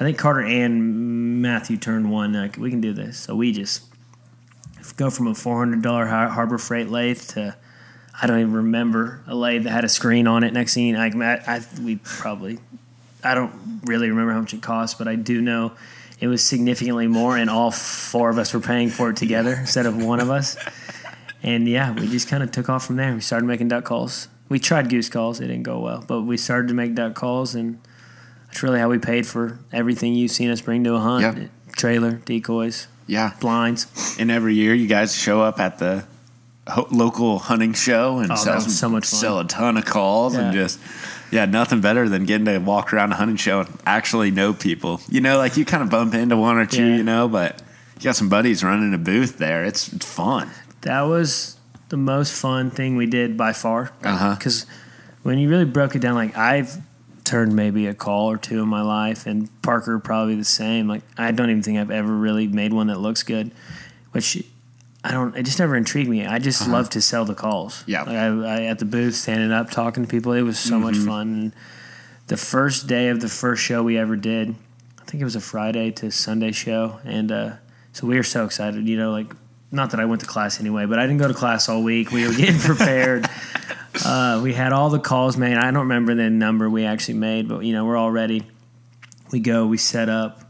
S3: I think Carter and Matthew turned one. Like we can do this, so we just go from a four hundred dollar Harbor Freight lathe to. I don't even remember a lathe that had a screen on it. Next thing, like I, I, we probably, I don't really remember how much it cost, but I do know it was significantly more, and all four of us were paying for it together instead of one of us. And yeah, we just kind of took off from there. We started making duck calls. We tried goose calls; it didn't go well, but we started to make duck calls, and that's really how we paid for everything you've seen us bring to a hunt:
S1: Yeah.
S3: trailer, decoys,
S1: Yeah.
S3: blinds.
S1: And every year you guys show up at the ho- local hunting show and
S3: Oh,
S1: sell,
S3: so much fun.
S1: sell a ton of calls and just yeah, nothing better than getting to walk around a hunting show and actually know people. You know, like you kind of bump into one or two,
S3: Yeah.
S1: you know, but you got some buddies running a booth there. It's, it's fun.
S3: That was the most fun thing we did by far.
S1: Uh-huh.
S3: Because when you really broke it down, like I've turned maybe a call or two in my life, and Parker probably the same. Like I don't even think I've ever really made one that looks good, which I don't. It just never intrigued me. I just love to sell the calls.
S1: Uh-huh. Yeah.
S3: like I, I at the booth standing up talking to people. It was so much
S1: Mm-hmm.
S3: fun. The first day of the first show we ever did, I think it was a Friday to Sunday show, and uh, so we were so excited. You know, like not that I went to class anyway, but I didn't go to class all week. We were getting prepared. uh, we had all the calls made. I don't remember the number we actually made, but you know, we're all ready. We go, we set up.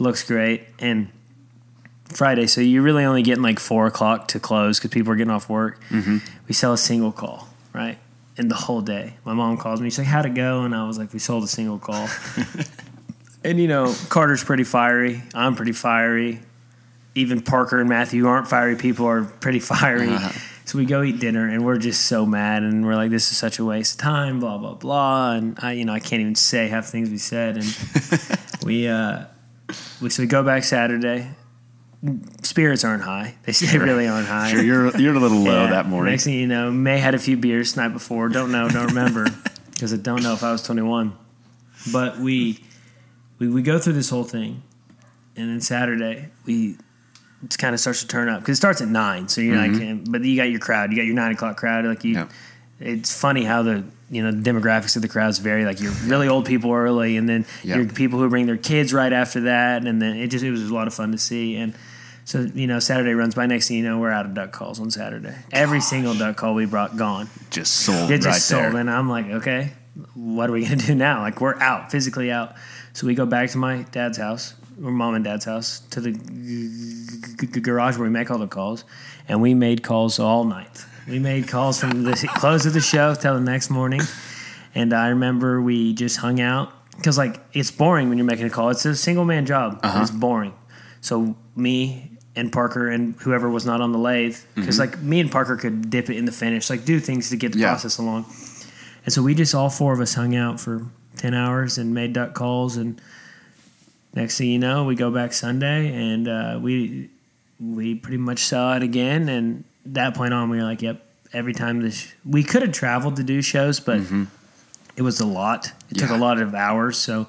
S3: Looks great, and Friday. So you're really only getting like four o'clock to close because people are getting off work. Mm-hmm. We sell a single call, right? And the whole day, my mom calls me. She's like, "How'd it go?" And I was like, "We sold a single call." and you know, Carter's pretty fiery. I'm pretty fiery. Even Parker and Matthew, who aren't fiery people, are pretty fiery. So we go eat dinner, and we're just so mad, and we're like, "This is such a waste of time." Blah blah blah. And I, you know, I can't even say half the things we said. And we, uh, we so we go back Saturday spirits aren't high. They, they really aren't high.
S1: Sure, you're, you're a little low
S3: Yeah.
S1: that morning.
S3: Next thing you know, May had a few beers the night before. Don't know, don't remember, because I don't know if I was 21. But we, we we go through this whole thing, and then Saturday we it kind of starts to turn up because it starts at nine. So you're like, mm-hmm. but you got your crowd, you got your nine o'clock crowd. Like you,
S1: Yeah.
S3: it's funny how the you know the demographics of the crowds vary. Like you're really old people early, and then
S1: Yeah.
S3: you're people who bring their kids right after that, and then it just it was a lot of fun to see. And so you know Saturday runs by. Next thing you know, we're out of duck calls on Saturday. Every single duck call we brought gone.
S1: Just sold
S3: It just
S1: right
S3: sold,
S1: there.
S3: and I'm like, okay, what are we gonna do now? Like we're out, physically out. So we go back to my dad's house, or mom and dad's house, to the g- g- g- garage where we make all the calls, and we made calls all night. We made calls from the close of the show till the next morning, and I remember we just hung out because like it's boring when you're making a call. It's a single man job. Uh-huh. It's boring. So me and Parker and whoever was not on the lathe, because like me and Parker could dip it in the finish, like do things to get the
S1: Yeah.
S3: process along. And so we just all four of us hung out for ten hours and made duck calls. And next thing you know, we go back Sunday and uh, we we pretty much saw it again. And that point on, we were like, "Yep." Every time this, we could have traveled to do shows, but it was a lot. It took a lot of hours, so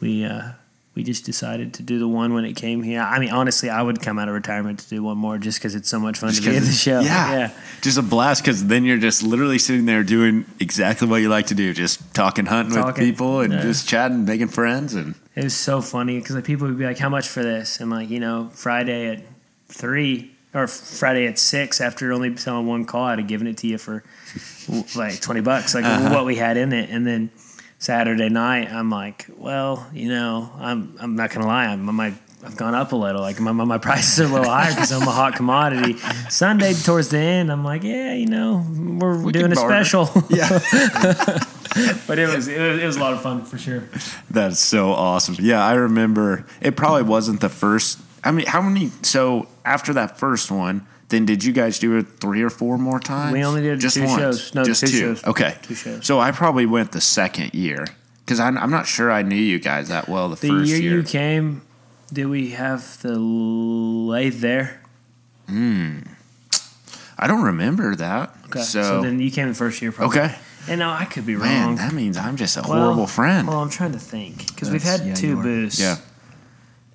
S3: we uh, we just decided to do the one when it came here. I mean, honestly, I would come out of retirement to do one more just because it's so much fun to be at the show.
S1: Yeah.
S3: yeah.
S1: Just a blast because then you're just literally sitting there doing exactly what you like to do, just talking hunting with people and
S3: Yeah.
S1: just chatting, making friends, and
S3: It was so funny because like people would be like, "How much for this?" And like you know, Friday at three or Friday at six after only selling one call, I'd have given it to you for like twenty bucks, like uh-huh. what we had in it. And then Saturday night, I'm like, "Well, you know, I'm I'm not gonna lie, I'm my I've gone up a little. Like my my, my prices are a little higher because I'm a hot commodity." Sunday towards the end, I'm like, "Yeah, you know, we're
S1: We
S3: doing a
S1: barter."
S3: special."
S1: yeah,
S3: but it was, it was it was a lot of fun for sure.
S1: that's so awesome. Yeah, I remember it probably wasn't the first. I mean, how many? So after that first one, then did you guys do it three or four more times?
S3: We only did
S1: just
S3: two
S1: once.
S3: shows. No,
S1: just
S3: two
S1: two.
S3: shows.
S1: Okay,
S3: Two shows.
S1: So I probably went the second year because I'm, I'm not sure I knew you guys that well the,
S3: The
S1: first
S3: year,
S1: year.
S3: you came, did we have the lathe there? Hmm.
S1: I don't remember that.
S3: Okay.
S1: So,
S3: So, then you came the first year, probably.
S1: okay,
S3: And now I could be
S1: man,
S3: wrong.
S1: that means I'm just a
S3: Well,
S1: horrible friend.
S3: Well, I'm trying to think because we've had
S2: yeah,
S3: two booths.
S1: yeah.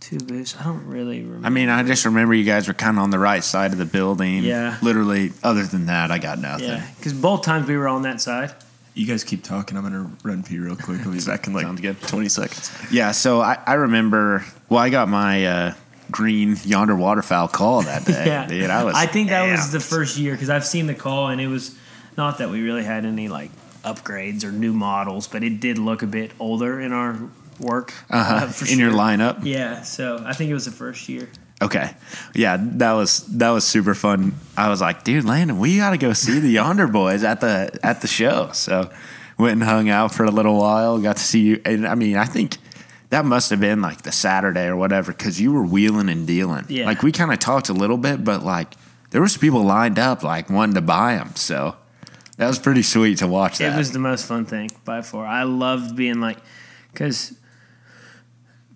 S3: Two booths. I don't really remember.
S1: I mean, I just remember you guys were kind of on the right side of the building.
S3: Yeah.
S1: Literally, other than that, I got nothing.
S3: yeah, because both times we were on that side.
S2: You guys keep talking. I'm gonna run pee real quick. I'll be back in like
S1: Sounds good.
S2: 20 seconds.
S1: Yeah, so I, I remember, well, I got my uh, green yonder waterfowl call that day.
S3: yeah,
S1: Dude, I was.
S3: I think that was the first year because I've seen the call and it was not that we really had any like upgrades or new models, but it did look a bit older in our work.
S1: Uh-huh.
S3: uh, for
S1: in your lineup.
S3: Yeah, so I think it was the first year.
S1: Okay. Yeah, that was that was super fun. I was like, dude, Landon, we got to go see the Yonder Boys at the at the show. So went and hung out for a little while. Got to see you, and I mean, I think that must have been like the Saturday or whatever because you were wheeling and dealing.
S3: Yeah.
S1: Like we kind of talked a little bit, but like there was people lined up like wanting to buy them. So that was pretty sweet to watch. That
S3: It was the most fun thing by far. I loved being like, because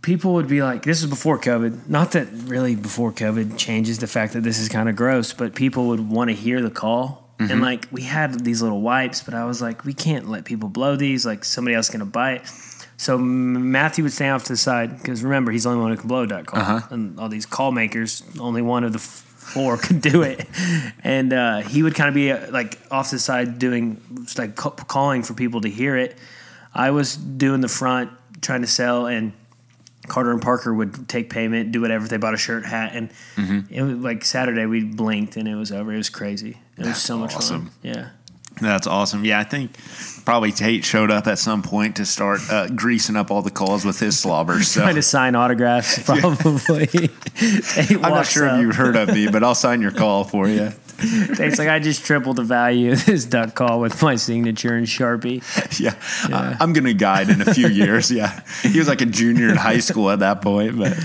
S3: people would be like, this is before COVID. Not that really before COVID changes the fact that this is kind of gross, but people would want to hear the call.
S1: Mm-hmm.
S3: And like, we had these little wipes, but I was like, we can't let people blow these. Like, somebody else going to buy it. So Matthew would stand off to the side because remember, he's the only one who can blow that call.
S1: Uh-huh.
S3: And all these call makers, only one of the four could do it. And uh, he would kind of be uh, like off to the side doing, like calling for people to hear it. I was doing the front, trying to sell, and Carter and Parker would take payment, do whatever. They bought a shirt, hat, and
S1: Mm-hmm.
S3: it was like Saturday. We blinked and it was over. It was crazy. It was so much
S1: awesome.
S3: fun. Yeah.
S1: That's awesome. Yeah, I think probably Tate showed up at some point to start uh, greasing up all the calls with his slobber. So
S3: Trying to sign autographs, probably.
S1: I'm not sure
S3: up.
S1: if you've heard of me, but I'll sign your call for you.
S3: Tate's like, I just tripled the value of this duck call with my signature and Sharpie.
S1: Yeah, I, I'm gonna guide in a few years. Yeah, he was like a junior in high school at that point, but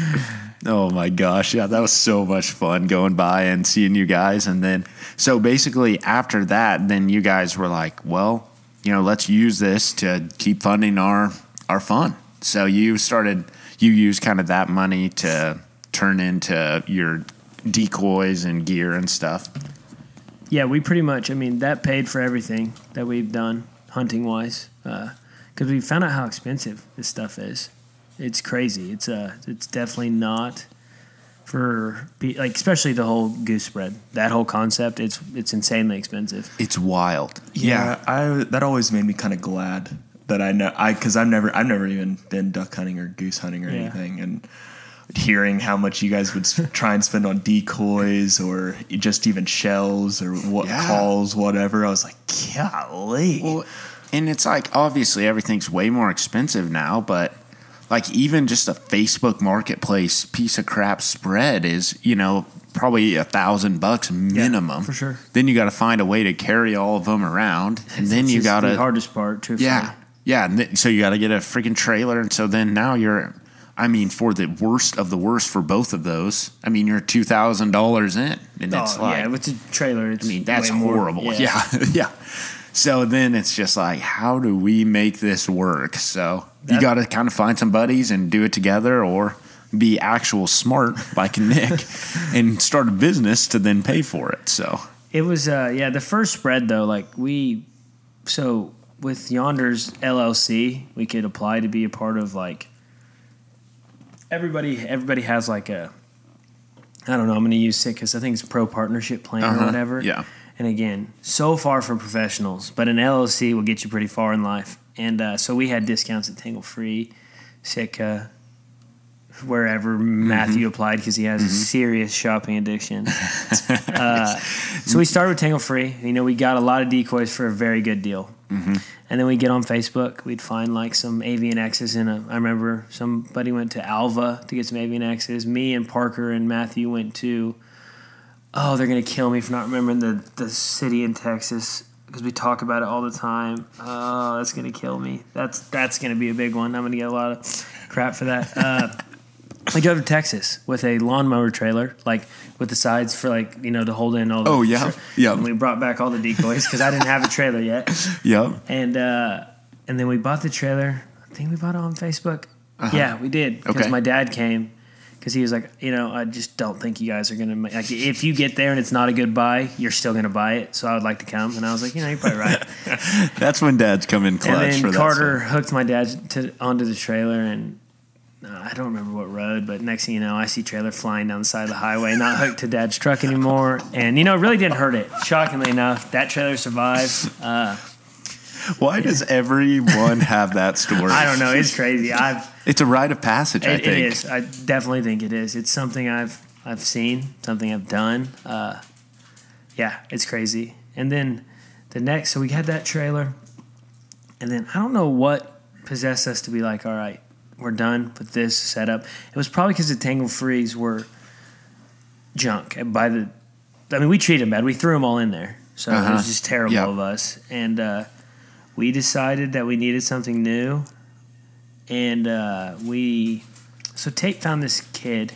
S1: oh my gosh, yeah, that was so much fun going by and seeing you guys. And then, so basically after that, then you guys were like, well, you know, let's use this to keep funding our our fun. So you started, you used kind of that money to turn into your decoys and gear and stuff.
S3: Yeah, we pretty much. I mean, that paid for everything that we've done hunting wise, because uh, we found out how expensive this stuff is. It's crazy. It's uh, it's definitely not for like, especially the whole goose spread. That whole concept. It's it's insanely expensive.
S1: It's wild.
S2: Yeah, I that always made me kind of glad that I know I because I've never I've never even been duck hunting or goose hunting or
S3: Yeah.
S2: anything, and hearing how much you guys would try and spend on decoys or just even shells or what
S1: Yeah.
S2: calls, whatever, I was like, golly.
S1: Well, and it's like obviously everything's way more expensive now, but like even just a Facebook Marketplace piece of crap spread is you know probably a thousand bucks minimum
S3: for sure.
S1: Then you got to find a way to carry all of them around, and then
S3: It's
S1: you got
S3: the
S1: to
S3: hardest part. Truthfully.
S1: yeah yeah. And th- so you got to get a freaking trailer, and so then now you're. I mean, for the worst of the worst for both of those, I mean, you're two thousand dollars in, and it's
S3: Oh,
S1: like,
S3: yeah, with the trailer, it's
S1: I mean, that's
S3: way more-
S1: horrible. Yeah. yeah, So then it's just like, how do we make this work? So you got to kind of find some buddies and do it together, or be actual smart like Nick and start a business to then pay for it. So
S3: It was uh yeah, the first spread though, like we so with Yonder's LLC, we could apply to be a part of like everybody everybody has like a I don't know, I'm gonna use it because I think it's pro partnership plan or
S1: Uh-huh,
S3: whatever.
S1: yeah.
S3: And again, so far from professionals, but an LLC will get you pretty far in life. And uh, so we had discounts at Tangle Free, Sitka, wherever Matthew applied because he has a serious shopping addiction. uh, so we started with Tangle Free. You know, we got a lot of decoys for a very good deal. And then we get on Facebook. We'd find like some Avian X's in a. I remember somebody went to Alva to get some Avian X's. Me and Parker and Matthew went to. Oh, they're gonna kill me for not remembering the the city in Texas because we talk about it all the time. Oh, that's gonna kill me. That's that's gonna be a big one. I'm gonna get a lot of crap for that. Uh, we drove to Texas with a lawnmower trailer, like with the sides for like you know to hold in all. the
S1: Oh, yeah. Yeah.
S3: And we brought back all the decoys because I didn't have a trailer yet,
S1: yep.
S3: and uh, and then we bought the trailer. I think we bought it on Facebook. Yeah, we did because
S1: Uh-huh. Okay.
S3: my dad came because he was like, you know, I just don't think you guys are gonna make like if you get there and it's not a good buy, you're still gonna buy it. So I would like to come, and I was like, you know, you're probably right.
S1: That's when dads come in clutch
S3: and then. Carter hooked my dad to onto the trailer and. uh, I don't remember what road, but next thing you know, I see trailer flying down the side of the highway, not hooked to dad's truck anymore. And, you know, it really didn't hurt it. Shockingly enough, that trailer survived. Uh,
S1: Why does everyone have that story?
S3: I don't know. It's crazy. I've
S1: It's a rite of passage. I think.
S3: it is. I definitely think it is. It's something I've I've seen, something I've done. Uh, yeah, it's crazy. And then the next, so we had that trailer, and then I don't know what possessed us to be like, all right, we're done with this setup. It was probably because the Tangle Frees were junk by the. I mean, we treated them bad. We threw them all in there, so it
S1: Uh-huh.
S3: was just terrible
S1: Yeah.
S3: of us. And uh, we decided that we needed something new, and uh, we. So Tate found this kid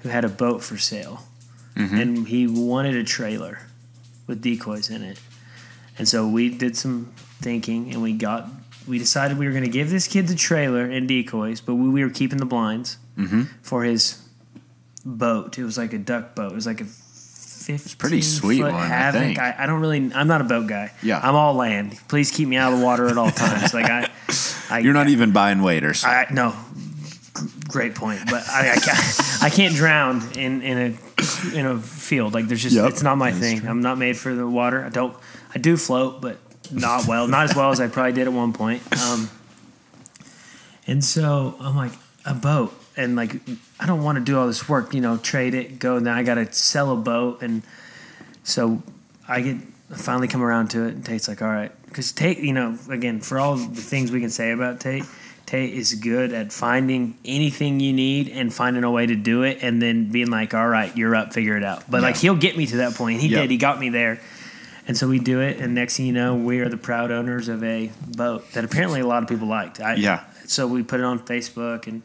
S3: who had a boat for sale,
S1: Mm-hmm.
S3: and he wanted a trailer with decoys in it. And so we did some thinking, and we got. We decided we were going to give this kid the trailer and decoys, but we, we were keeping the blinds
S1: Mm-hmm.
S3: for his boat. It was like a duck boat. It was like a fifteen
S1: pretty sweet
S3: foot
S1: one, I think.
S3: I, I don't really. I'm not a boat guy.
S1: Yeah.
S3: I'm all land. Please keep me out of the water at all times. like I, I
S1: You're not even buying waders.
S3: I no. Great point, but I, I, can't, I can't drown in, in a in a field. Like there's just
S1: Yep,
S3: it's not my thing. I'm not made for the water. I don't. I do float, but not well. Not as well as I probably did at one point. Um, and so I'm like a boat, and like I don't want to do all this work. You know, trade it, go. And then I got to sell a boat, and so I get finally come around to it. And Tate's like, all right, because Tate, you know, again for all the things we can say about Tate. Tate is good at finding anything you need and finding a way to do it, and then being like, "All right, you're up, figure it out." But like he'll get me to that point. He
S1: Yep.
S3: did. He got me there. And so we do it, and next thing you know, we are the proud owners of a boat that apparently a lot of people liked. I,
S1: Yeah.
S3: So we put it on Facebook and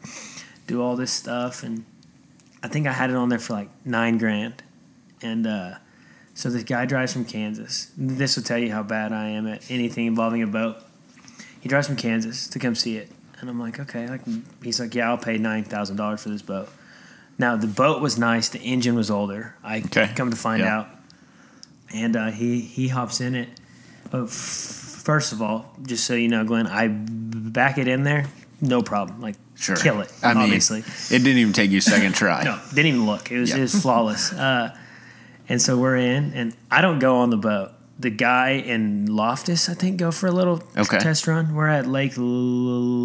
S3: do all this stuff, and I think I had it on there for like nine grand. And uh, so this guy drives from Kansas. This will tell you how bad I am at anything involving a boat. He drives from Kansas to come see it, and I'm like, okay. Like he's like, yeah, I'll pay nine thousand dollars for this boat. Now the boat was nice. The engine was older. I
S1: Okay.
S3: come to find
S1: Yeah.
S3: out, and uh, he he hops in it. But f- first of all, just so you know, Glenn, I back it in there, no problem. Like
S1: Sure.
S3: kill it.
S1: I mean,
S3: obviously,
S1: it didn't even take you a second try.
S3: no, didn't even look. It was
S1: Yeah.
S3: it was flawless. Uh, and so we're in, and I don't go on the boat. The guy in Loftus, I think, go for a little
S1: Okay.
S3: test run. We're at Lake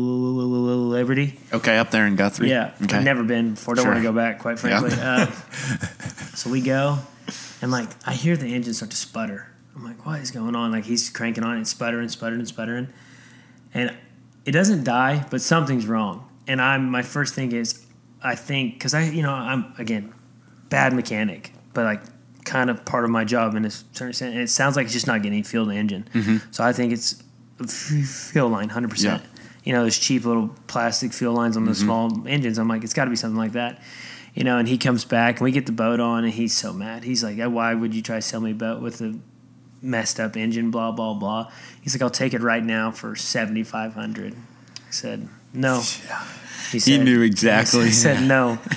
S3: Liberty.
S1: Okay, up there in Guthrie.
S3: Yeah,
S1: Okay.
S3: I've never been before. Don't
S1: Sure.
S3: want to go back, quite
S1: Yeah.
S3: frankly. Uh, so we go, and like I hear the engine start to sputter. I'm like, what is going on? Like he's cranking on it, sputtering, sputtering, and sputtering, and it doesn't die, but something's wrong. And I'm my first thing is, I think because I, you know, I'm again bad mechanic, but like kind of part of my job in a certain sense. And it sounds like it's just not getting fuel to the engine. Mm-hmm. So I think it's fuel line, hundred percent. You know, those cheap little plastic fuel lines on the mm-hmm. small engines. I'm like, it's got to be something like that. You know, and he comes back and we get the boat on, and he's so mad. He's like, why would you try to sell me a boat with a messed up engine? Blah blah blah. He's like, I'll take it right now for seventy five hundred. I said, no.
S1: He knew exactly.
S3: He said no.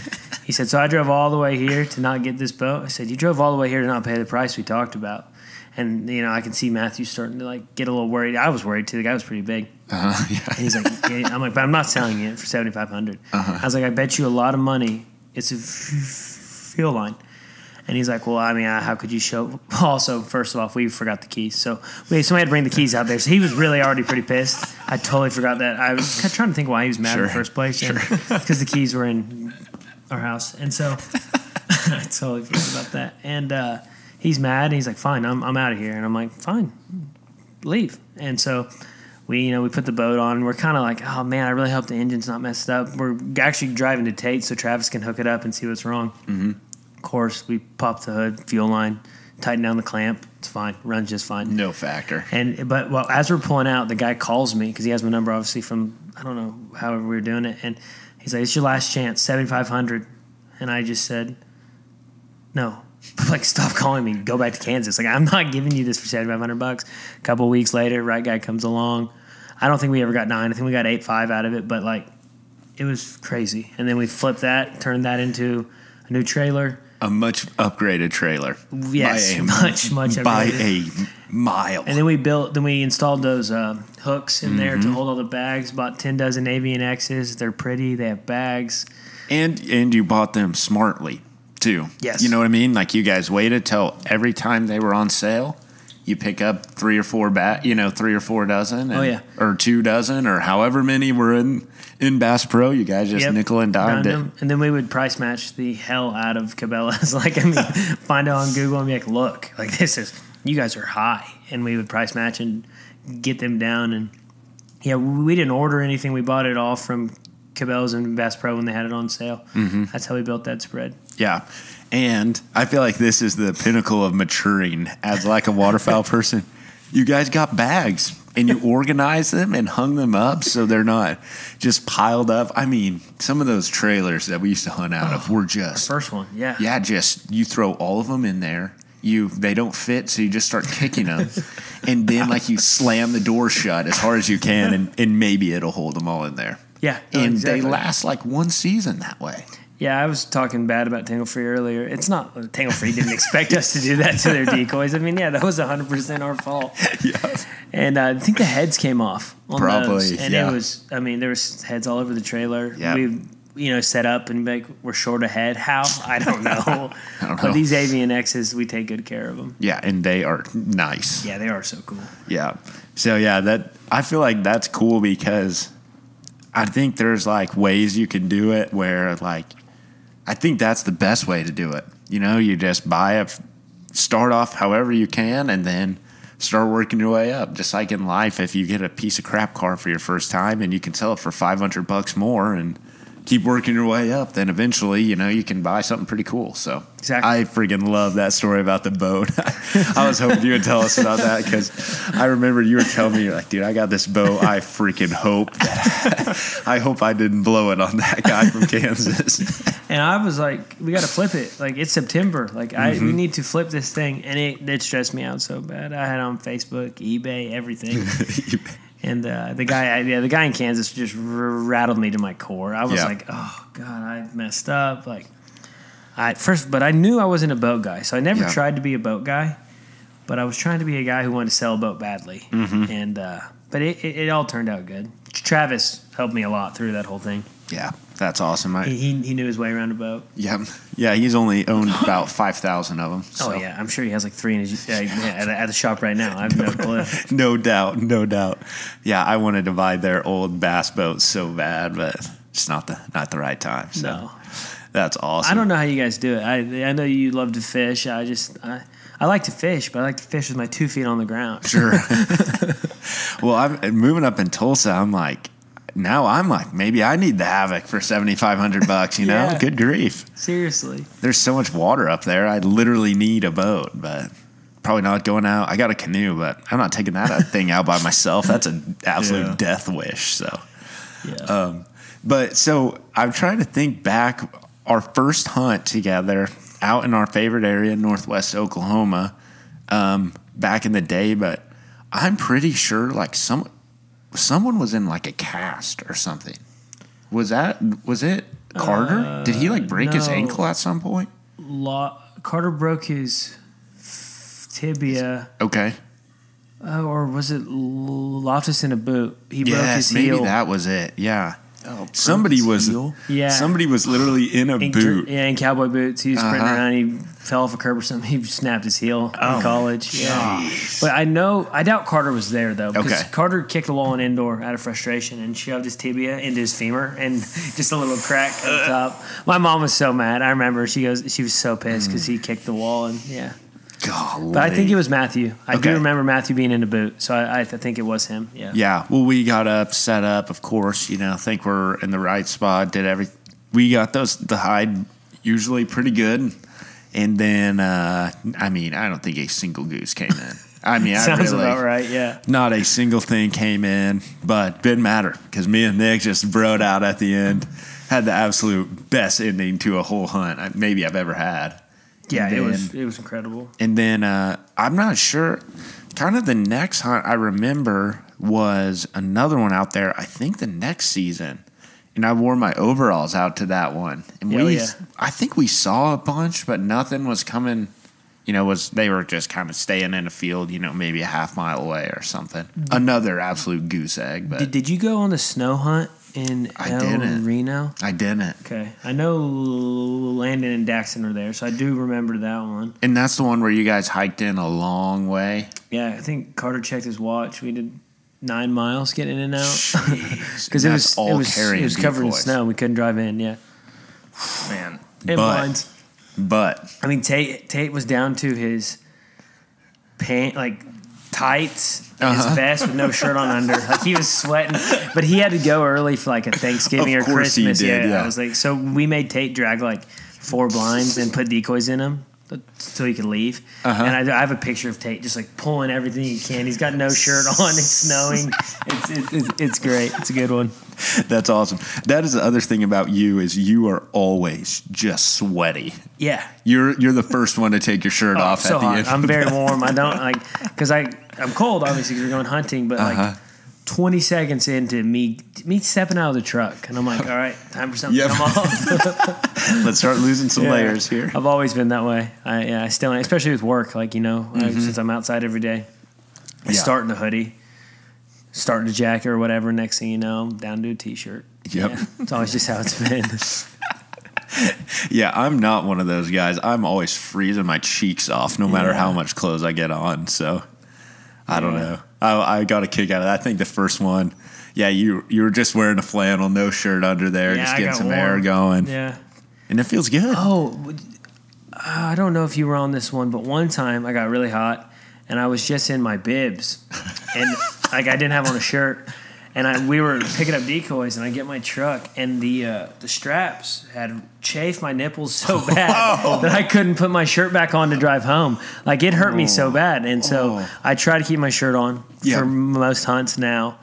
S3: He said, so I drove all the way here to not get this boat. I said, you drove all the way here to not pay the price we talked about. And you know, I can see Matthew starting to like get a little worried. I was worried too. The guy was pretty big.
S1: Uh-huh, yeah.
S3: And he's like, yeah. I'm like, but I'm not selling it for seventy five hundred.
S1: Uh-huh.
S3: I was like, I bet you a lot of money. It's a f- fuel line. And he's like, well, I mean, uh, how could you show? Also, first of all, we forgot the keys, so we somebody had to bring the keys out there. So he was really already pretty pissed. I totally forgot that. I was trying to think why he was mad in the first place, because the keys were in our house, and so I totally forgot about that. And uh, he's mad. And he's like, fine, I'm I'm out of here. And I'm like, fine, leave. And so we you know we put the boat on. And we're kind of like, oh man, I really hope the engine's not messed up. We're actually driving to Tate so Travis can hook it up and see what's wrong. Mm-hmm. Of course, we pop the hood, fuel line, tighten down the clamp. It's fine, runs just fine.
S1: No factor.
S3: And but well, as we're pulling out, the guy calls me because he has my number, obviously from I don't know, however we were doing it, and he's like, "It's your last chance, seventy five hundred. And I just said, "No, like stop calling me. Go back to Kansas. Like I'm not giving you this for seventy five hundred bucks." A couple weeks later, right guy comes along. I don't think we ever got nine. I think we got eight five out of it, but like it was crazy. And then we flipped that, turned that into a new trailer.
S1: A much upgraded trailer.
S3: Yes,
S1: By a-
S3: much much
S1: by
S3: upgraded.
S1: a mile.
S3: And then we built, then we installed those uh, hooks in there
S1: Mm-hmm.
S3: to hold all the bags. Bought ten dozen Avian X's. They're pretty. They have bags.
S1: And and you bought them smartly too.
S3: Yes.
S1: You know what I mean? Like you guys waited till every time they were on sale, you pick up three or four bat, you know, three or four dozen.
S3: Oh, yeah.
S1: Or two dozen, or however many were in in Bass Pro. You guys just
S3: Yep.
S1: nickel and dimed it.
S3: them. And then we would price match the hell out of Cabela's. like I mean, find it on Google and be like, look, like this is you guys are high, and we would price match and get them down. And yeah, we didn't order anything. We bought it all from Cabela's and Bass Pro when they had it on sale.
S1: Mm-hmm.
S3: That's how we built that spread.
S1: Yeah. And I feel like this is the pinnacle of maturing as like a waterfowl person. You guys got bags and you organized them and hung them up so they're not just piled up. I mean, some of those trailers that we used to hunt out of oh, were just
S3: First one, yeah.
S1: yeah, just you throw all of them in there. You they don't fit, so you just start kicking them, and then like you slam the door shut as hard as you can, and, and maybe it'll hold them all in there.
S3: Yeah, no,
S1: and
S3: exactly.
S1: they last like one season that way.
S3: Yeah, I was talking bad about Tangle Free earlier. It's not Tangle Free didn't expect us to do that to their decoys. I mean, yeah, that was 100% our fault.
S1: Yeah,
S3: And uh, I think the heads came off on
S1: Probably,
S3: those. And
S1: yeah.
S3: it was, I mean, there was heads all over the trailer.
S1: Yeah.
S3: We, you know, set up and like, we're short a head. How? I don't know.
S1: I don't know.
S3: But these Avian X's, we take good care of them.
S1: yeah, and they are nice.
S3: Yeah, they are so cool.
S1: Yeah. So yeah, that I feel like that's cool because I think there's like ways you can do it where like I think that's the best way to do it. You know, you just buy a start off however you can and then start working your way up. Just like in life, if you get a piece of crap car for your first time and you can sell it for 500 bucks more and keep working your way up, then eventually, you know, you can buy something pretty cool. So
S3: Exactly.
S1: I freaking love that story about the boat. I was hoping you would tell us about that because I remember you were telling me, you're like, dude, I got this boat. I freaking hope that I hope I didn't blow it on that guy from Kansas.
S3: And I was like, we got to flip it. Like, it's September. Like, I
S1: Mm-hmm.
S3: we need to flip this thing. And it, it stressed me out so bad. I had on Facebook, eBay, everything. And uh, the guy, I- yeah, the guy in Kansas just r- rattled me to my core. I was
S1: Yeah.
S3: like, "Oh God, I messed up." Like, I first, but I knew I wasn't a boat guy, so I never
S1: Yeah.
S3: tried to be a boat guy. But I was trying to be a guy who wanted to sell a boat badly,
S1: Mm-hmm.
S3: and uh, but it, it, it all turned out good. Travis helped me a lot through that whole thing.
S1: yeah, that's awesome. I,
S3: He, he, knew his way around a boat.
S1: yeah, yeah, he's only owned about 5,000 of them. So.
S3: Oh yeah, I'm sure he has like three in his uh, yeah, at, the- at the shop right now. I have no clue.
S1: no doubt, no doubt. Yeah, I wanted to buy their old bass boat so bad, but it's not the not the right time. So
S3: No.
S1: that's awesome.
S3: I don't know how you guys do it. I I know you love to fish. I just I, I like to fish, but I like to fish with my two feet on the ground.
S1: Sure. well, I'm moving up in Tulsa. I'm like, now I'm like, maybe I need the Havoc for 7,500 bucks. You know,
S3: Yeah.
S1: good grief.
S3: Seriously.
S1: There's so much water up there. I literally need a boat, but probably not going out. I got a canoe, but I'm not taking that thing out by myself. That's an absolute
S2: Yeah.
S1: death wish. So.
S3: Yeah.
S1: Um, but so I'm trying to think back our first hunt together out in our favorite area, Northwest Oklahoma, um, back in the day. But I'm pretty sure like some someone was in like a cast or something. Was that was it Carter? Did he like break his ankle at some point?
S3: Lo- Carter broke his tibia,
S1: Okay.
S3: uh, or was it Loftus in a boot? He broke
S1: Yes,
S3: his
S1: maybe
S3: heel.
S1: that was it. Yeah.
S2: Oh,
S1: Somebody was
S2: heel?
S3: Yeah.
S1: somebody was literally in a
S3: In-
S1: boot.
S3: Yeah, in cowboy boots. He was sprinting
S1: Uh-huh.
S3: around. He fell off a curb or something. He snapped his heel
S1: Oh
S3: in college. Yeah. But I know, I doubt Carter was there though. Because
S1: Okay.
S3: Carter kicked the wall in indoor out of frustration and shoved his tibia into his femur and just a little crack on top. My mom was so mad. I remember she goes, she was so pissed
S1: Mm.
S3: because he kicked the wall and yeah.
S1: Golly.
S3: But I think it was Matthew. I
S1: Okay.
S3: do remember Matthew being in the boot, so I, I think it was him. Yeah.
S1: Yeah. Well, we got up, set up, of course, you know, think we're in the right spot, did every we got those the hide usually pretty good. And then uh I mean, I don't think a single goose came in. I mean, I
S3: Sounds
S1: really,
S3: about right. Yeah.
S1: Not a single thing came in, but didn't matter because me and Nick just broed out at the end. Had the absolute best ending to a whole hunt maybe I've ever had.
S3: Yeah,
S1: And
S3: it was it was incredible.
S1: and then uh, I'm not sure. Kind of the next hunt I remember was another one out there. I think the next season, and I wore my overalls out to that one. And we,
S3: yeah.
S1: I think we saw a bunch, but nothing was coming. You know, was they were just kind of staying in a field. You know, maybe a half mile away or something. Another absolute goose egg, but
S3: Did, did you go on the snow hunt in
S1: I
S3: El
S1: didn't.
S3: Reno?
S1: I didn't.
S3: Okay, I know Landon and Daxon are there, so I do remember that one.
S1: And that's the one where you guys hiked in a long way.
S3: Yeah, I think Carter checked his watch. We did nine miles getting in and out because it was
S1: all
S3: it was
S1: carrying
S3: it was covered in snow. We couldn't drive in. Yeah,
S2: Man.
S3: it
S1: But-
S3: blinds.
S1: But
S3: I mean, Tate Tate was down to his pant like tights and
S1: Uh-huh.
S3: his vest with no shirt on under. Like he was sweating, but he had to go early for like a Thanksgiving or Christmas.
S1: did, yeah.
S3: I was like, so we made Tate drag like four blinds and put decoys in them so he could leave.
S1: Uh-huh.
S3: And I, I have a picture of Tate just like pulling everything he can. He's got no shirt on. It's snowing. It's, it's, it's, it's great. It's a good one.
S1: That's awesome. That is the other thing about you is you are always just sweaty.
S3: Yeah.
S1: You're you're the first one to take your shirt
S3: Oh,
S1: off
S3: so
S1: at the
S3: hot.
S1: end.
S3: I'm very warm. I don't like because I I'm cold obviously because we're going hunting, but
S1: Uh-huh.
S3: like 20 seconds into me me stepping out of the truck and I'm like, all right, time for something
S1: Yep.
S3: to come off.
S1: Let's start losing some
S3: Yeah.
S1: layers here.
S3: I've always been that way. I yeah, I still especially with work. Like you know,
S1: Mm-hmm.
S3: since I'm outside every day, I
S1: Yeah.
S3: start in a hoodie, start in a jacket or whatever. Next thing you know, I'm down to a t-shirt.
S1: Yep.
S3: Yeah, it's always just how it's been.
S1: Yeah, I'm not one of those guys. I'm always freezing my cheeks off no matter how much clothes I get on. So I don't know. I, I got a kick out of that. I think the first one, yeah, you you were just wearing a flannel, no shirt under there,
S3: Yeah,
S1: just getting some air going,
S3: yeah.
S1: and it feels good.
S3: Oh, uh, I don't know if you were on this one, but one time I got really hot and I was just in my bibs and like I didn't have on a shirt and I we were picking up decoys and I get my truck and the uh, the straps had chafed my nipples so bad that I couldn't put my shirt back on to drive home. Like it hurt me so bad and so
S1: Oh.
S3: I try to keep my shirt on
S1: Yeah.
S3: for most hunts now.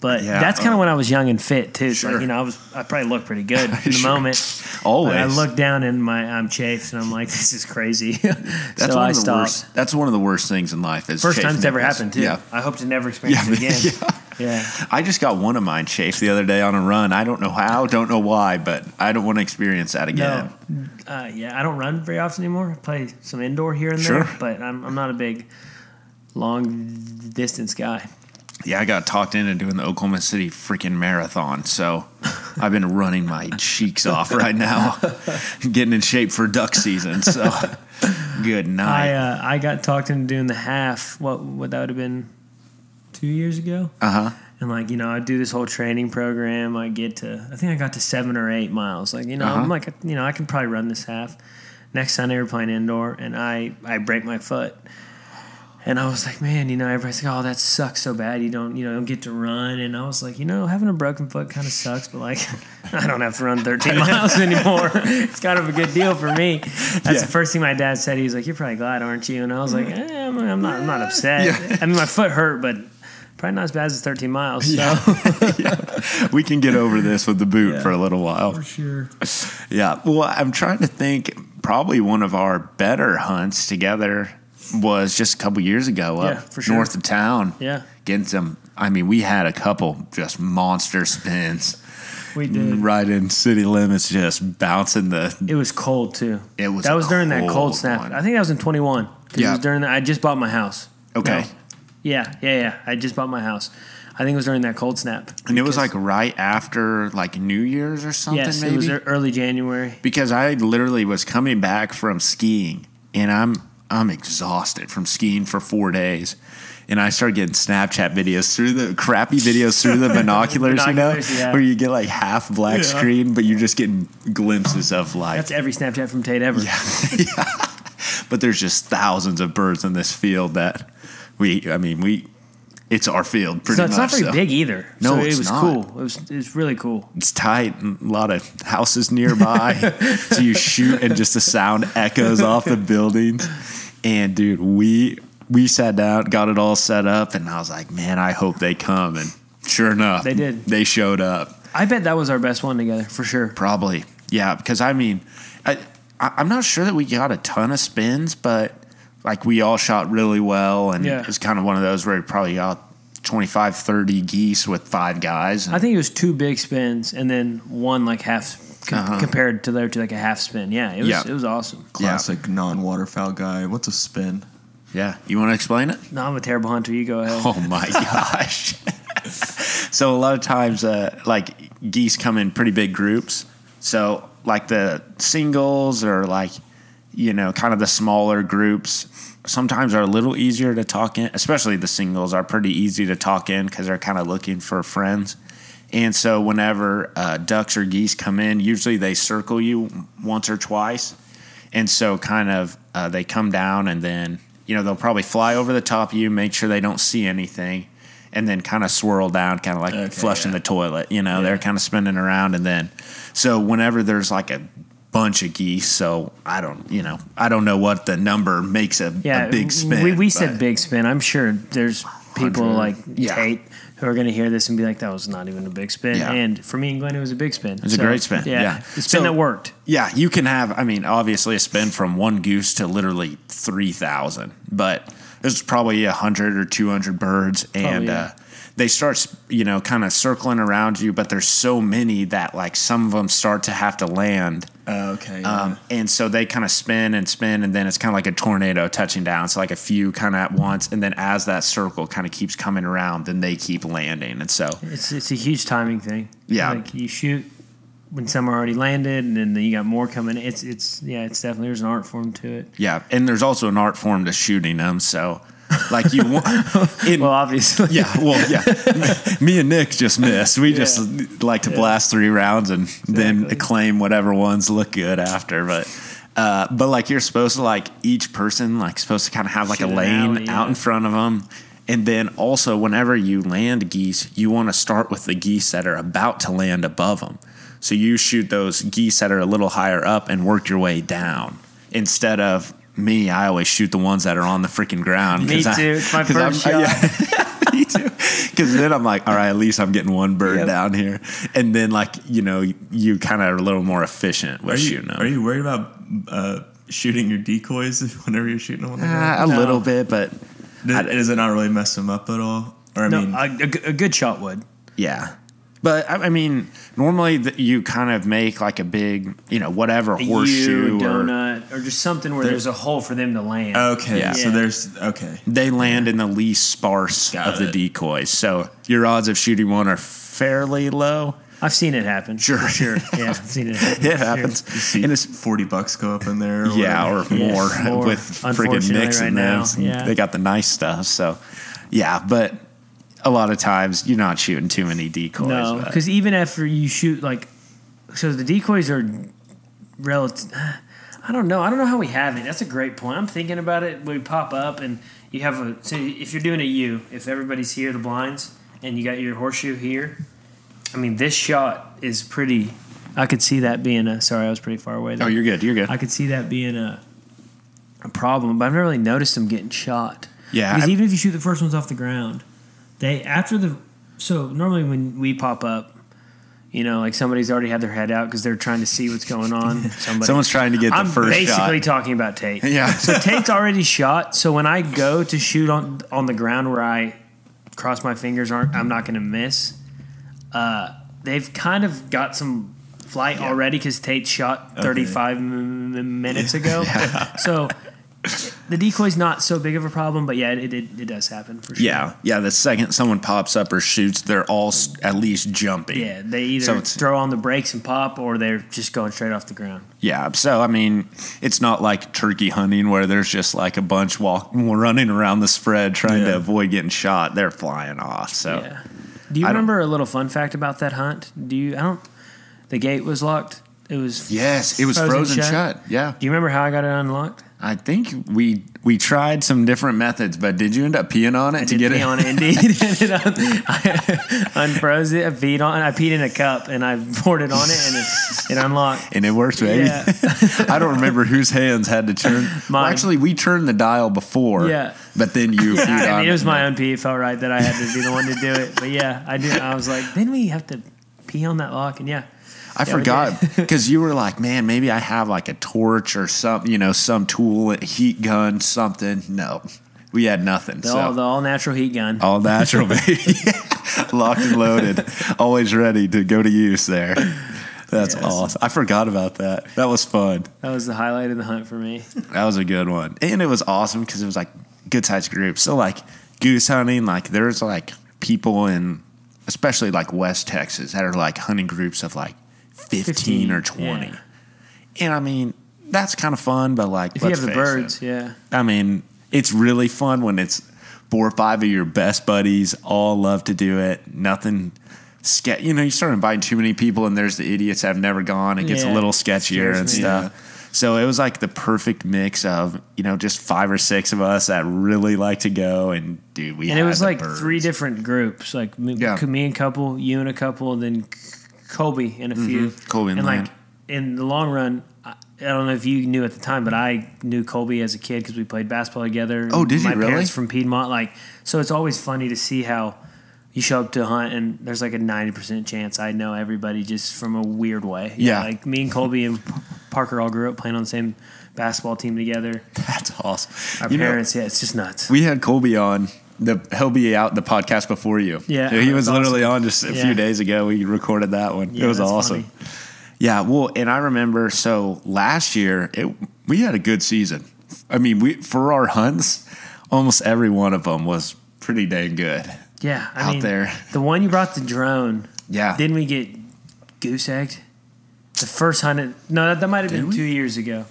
S3: But
S1: Yeah.
S3: that's kind of when I was young and fit too. So
S1: Sure.
S3: like, you know, I was I probably looked pretty good in the
S1: Sure.
S3: moment.
S1: Always.
S3: But I look down and my I'm chafed and I'm like, this is crazy.
S1: That's
S3: so
S1: one
S3: I
S1: of the
S3: stopped.
S1: worst. That's one of the worst things in life. Is
S3: First time it's ever happened too.
S1: Yeah.
S3: I hope to never experience
S1: Yeah,
S3: it again. Yeah.
S1: I just got one of mine chafed the other day on a run. I don't know how, don't know why, but I don't want to experience that again.
S3: No. Uh, yeah, I don't run very often anymore. I play some indoor here and
S1: Sure.
S3: there, but I'm, I'm not a big long distance guy.
S1: Yeah, I got talked into doing the Oklahoma City freaking marathon, so I've been running my cheeks off right now, getting in shape for duck season. So, good
S3: I
S1: night.
S3: uh, I got talked into doing the half. What what that would have been two years ago.
S1: Uh huh.
S3: And like you know, I do this whole training program. I get to I think I got to seven or eight miles. Like you know,
S1: Uh-huh.
S3: I'm like you know I can probably run this half. Next Sunday we're playing indoor, and I I break my foot. And I was like, man, you know, everybody's like, oh, that sucks so bad. You don't, you know, don't get to run. And I was like, you know, having a broken foot kind of sucks, but like, I don't have to run 13 miles anymore. it's kind of a good deal for me. That's
S1: Yeah.
S3: the first thing my dad said. He was like, you're probably glad, aren't you? And I was like, eh, I'm, I'm not, I'm not upset.
S1: Yeah.
S3: I mean, my foot hurt, but probably not as bad as 13 miles. So.
S1: Yeah. We can get over this with the boot
S3: Yeah.
S1: for a little while.
S3: For sure.
S1: Yeah. Well, I'm trying to think. Probably one of our better hunts together was just a couple years ago up
S3: Yeah, for sure.
S1: north of town.
S3: Yeah,
S1: Getting some. I mean, we had a couple just monster spins
S3: we did.
S1: right in city limits, just bouncing the.
S3: It was cold too.
S1: It was
S3: that was during that cold snap.
S1: one.
S3: I think that was in 21. 'cause It
S1: Yeah.
S3: was during that. I just bought my house.
S1: Okay.
S3: No. Yeah, yeah, yeah. I just bought my house. I think it was during that cold snap.
S1: And it was like right after like New Year's or something,
S3: yes,
S1: maybe.
S3: it was early January.
S1: because I literally was coming back from skiing and I'm I'm exhausted from skiing for four days. And I started getting Snapchat videos through the crappy videos through the binoculars,
S3: Binoculars,
S1: you know,
S3: yeah.
S1: where you get like half black
S3: Yeah.
S1: screen, but you're just getting glimpses of like,
S3: That's every Snapchat from Tate ever.
S1: Yeah, but there's just thousands of birds in this field that we, I mean, we, it's our field pretty much.
S3: So it's not very
S1: so.
S3: big either.
S1: No,
S3: so
S1: it's
S3: it was
S1: not.
S3: cool. It was it was really cool.
S1: It's tight a lot of houses nearby. so you shoot and just the sound echoes off the buildings. And dude, we we sat down, got it all set up, and I was like, man, I hope they come. And sure enough,
S3: They did.
S1: They showed up.
S3: I bet that was our best one together for sure.
S1: Probably, yeah. Because I mean, I, I I'm not sure that we got a ton of spins, but like we all shot really well, and
S3: Yeah.
S1: it was kind of one of those where we probably got 25, 30 geese with five guys. And
S3: I think it was two big spins and then one like half com-
S1: Uh-huh.
S3: compared to there to like a half spin. Yeah, it was
S1: Yeah.
S3: it was awesome.
S2: Classic non-waterfowl guy. What's a spin?
S1: yeah, you want to explain it?
S3: No, I'm a terrible hunter. You go ahead.
S1: Oh my gosh. so a lot of times uh, like geese come in pretty big groups. So like the singles or like you know kind of the smaller groups sometimes are a little easier to talk in, especially the singles are pretty easy to talk in cuz they're kind of looking for friends. And so whenever uh, ducks or geese come in, usually they circle you once or twice. And so kind of uh, they come down and then you know they'll probably fly over the top of you, make sure they don't see anything, and then kind of swirl down, kind of like
S2: Okay,
S1: flushing
S2: yeah.
S1: the toilet. You know, they're kind of spinning around, and then so whenever there's like a bunch of geese, so I don't, you know, I don't know what the number makes a,
S3: Yeah,
S1: a big spin.
S3: We, we said big spin. I'm sure there's people
S1: 100.
S3: like
S1: Yeah.
S3: Tate who are going to hear this and be like, "That was not even a big spin."
S1: Yeah.
S3: And for me and Glenn, it was a big spin. It
S1: was a great spin, yeah.
S3: the spin
S1: So-
S3: that worked.
S1: Yeah, you can have. I mean, obviously, a spin from one goose to literally three thousand, but there's probably a hundred or two hundred birds, and
S3: yeah.
S1: uh, they start, you know, kind of circling around you. But there's so many that like some of them start to have to land,
S2: Oh, okay. yeah.
S1: um, and so they kind of spin and spin, and then it's kind of like a tornado touching down. So like a few kind of at once, and then as that circle kind of keeps coming around, then they keep landing, and so
S3: It's it's a huge timing thing.
S1: Yeah.
S3: like you shoot when some are already landed, and then you got more coming. It's it's yeah, it's definitely there's an art form to it.
S1: yeah, and there's also an art form to shooting them. So like you, want,
S3: Well, obviously,
S1: Yeah, well, yeah. Me and Nick just missed. We just like to blast three rounds and then
S3: Exactly.
S1: claim whatever ones look good after. But uh, but like you're supposed to like each person like supposed to kind of have like
S3: Shoot
S1: a lane
S3: alley,
S1: out in front of them. And then also, whenever you land geese, you want to start with the geese that are about to land above them. So you shoot those geese that are a little higher up and work your way down. Instead of me, I always shoot the ones that are on the freaking ground.
S3: Me
S1: 'cause I-
S3: too. It's my
S1: 'cause I'm-
S3: first
S1: yeah. Me too. Because then I'm like, all right, at least I'm getting one bird
S3: Yep.
S1: down here. And then, like, you know, you kind of are a little more efficient with
S2: are, you,
S1: shooting them.
S2: are you worried about uh, shooting your decoys whenever you're shooting them on the ground?
S1: Uh, a
S3: No.
S1: little bit, but
S2: Does, does it not really mess them up at all? Or I
S3: no,
S2: mean,
S3: a, a g- a good shot would.
S1: yeah. But I I mean, normally th- you kind of make like a big, you know, whatever
S3: A
S1: horseshoe
S3: U,
S1: or
S3: donut, or just something where there's a hole for them to land.
S2: okay,
S1: Yeah.
S2: so there's okay.
S1: they land in the least sparse
S2: Got
S1: of the decoys. So your odds of shooting one are fairly low.
S3: I've seen it happen.
S1: Sure.
S3: sure. Yeah, I've seen it. Happen.
S1: It
S3: for sure.
S1: happens.
S2: See
S1: And it's
S2: forty bucks go up in there. Or
S1: yeah,
S2: whatever.
S1: or
S3: Yeah,
S1: more,
S3: more,
S1: with freaking
S3: unfortunately,
S1: mix
S3: right
S1: in
S3: now, yeah.
S1: They got the nice stuff. So, yeah, but a lot of times you're not shooting too many decoys.
S3: No, because even after you shoot like, so the decoys are relative. I don't know. I don't know how we have it. That's a great point. I'm thinking about it. We pop up and you have a. So if you're doing a U, if everybody's here, the blinds, and you got your horseshoe here, I mean, this shot is pretty. I could see that being a. Sorry, I was pretty far away.
S1: oh,
S3: There.
S1: you're good. You're good.
S3: I could see that being a a problem, but I've never really noticed them getting shot.
S1: Yeah,
S3: because
S1: I-
S3: even if you shoot the first ones off the ground, they after the so normally when we pop up, you know, like somebody's already had their head out because they're trying to see what's going on. Somebody,
S1: Someone's trying to get the
S3: I'm
S1: first
S3: basically
S1: shot.
S3: talking about Tate.
S1: Yeah.
S3: So Tate's already shot. So when I go to shoot on on the ground where I cross my fingers, aren't I'm not going to miss. Uh, they've kind of got some flight already because Tate shot 35 m- m- minutes ago. So the decoy's not so big of a problem, but yeah, it, it, it does happen for sure.
S1: Yeah, yeah. The second someone pops up or shoots, they're all at least jumping.
S3: Yeah, they either
S1: So
S3: throw on the brakes and pop, or they're just going straight off the ground.
S1: Yeah, so I mean, it's not like turkey hunting where there's just like a bunch walk running around the spread trying to avoid getting shot. They're flying off. So
S3: Yeah. Do you
S1: I
S3: remember a little fun fact about that hunt? Do you? I don't. The gate was locked. It was.
S1: yes, it was frozen, shut. Yeah,
S3: Do you remember how I got it unlocked?
S1: I think we we tried some different methods, but did you end up peeing on it to
S3: Did
S1: get
S3: pee
S1: it?
S3: on it indeed. I unfroze it. I peed on. I peed in a cup and I poured it on it and it, it unlocked.
S1: And it worked, baby.
S3: Yeah.
S1: I don't remember whose hands had to turn. Well, actually, we turned the dial before.
S3: Yeah.
S1: But then you
S3: Yeah,
S1: peed
S3: I
S1: on
S3: mean, it was my own pee. It felt right that I had to be the one to do it. But yeah, I did. I was like, then we have to pee on that lock, and yeah,
S1: I
S3: Yeah,
S1: forgot because you were like, man, maybe I have like a torch or some, you know, some tool, heat gun, something. No, we had nothing.
S3: the
S1: so
S3: all the all natural heat gun.
S1: all natural, baby. Locked and loaded, always ready to go to use there. That's
S3: Yes.
S1: awesome. I forgot about that. That was fun.
S3: That was the highlight of the hunt for me.
S1: That was a good one. And it was awesome because it was like good sized groups. So like goose hunting, like there's like people in especially like West Texas that are like hunting groups of like 15,
S3: 15,
S1: or 20.
S3: yeah.
S1: And I mean, that's kind of fun, but like
S3: If you have the birds,
S1: it.
S3: yeah.
S1: I mean, it's really fun when it's four or five of your best buddies all love to do it. Nothing ske- you know, you start inviting too many people and there's the idiots that have never gone. It gets a little sketchier and stuff. So it was like the perfect mix of you know just five or six of us that really like to go and dude we
S3: and it was like
S1: birds.
S3: three different groups, like me,
S1: Yeah.
S3: me and a couple, you and a couple, and then Colby and a few.
S1: Mm-hmm. Colby and
S3: and like in the long run, I, I don't know if you knew at the time, but I knew Colby as a kid because we played basketball together.
S1: Oh, did you
S3: My
S1: really?
S3: parents from Piedmont, like so. It's always funny to see how you show up to a hunt and there's like a ninety percent chance I know everybody just from a weird way. You
S1: Yeah.
S3: know, like me and Colby and Parker all grew up playing on the same basketball team together.
S1: That's awesome.
S3: Our
S1: You know,
S3: parents, yeah, it's just nuts.
S1: we had Colby on. The he'll be out the podcast before you.
S3: Yeah,
S1: he was literally on just a
S3: Yeah.
S1: few days ago. We recorded that one.
S3: Yeah,
S1: it was awesome.
S3: funny.
S1: Yeah, well, and I remember so last year it, we had a good season. I mean, we for our hunts, almost every one of them was pretty dang good.
S3: Yeah, I
S1: out
S3: mean,
S1: there.
S3: The one you brought the drone.
S1: Yeah.
S3: Didn't we get goose egged? The first hunted. No, that, that might have
S1: Did
S3: been
S1: we?
S3: two years ago.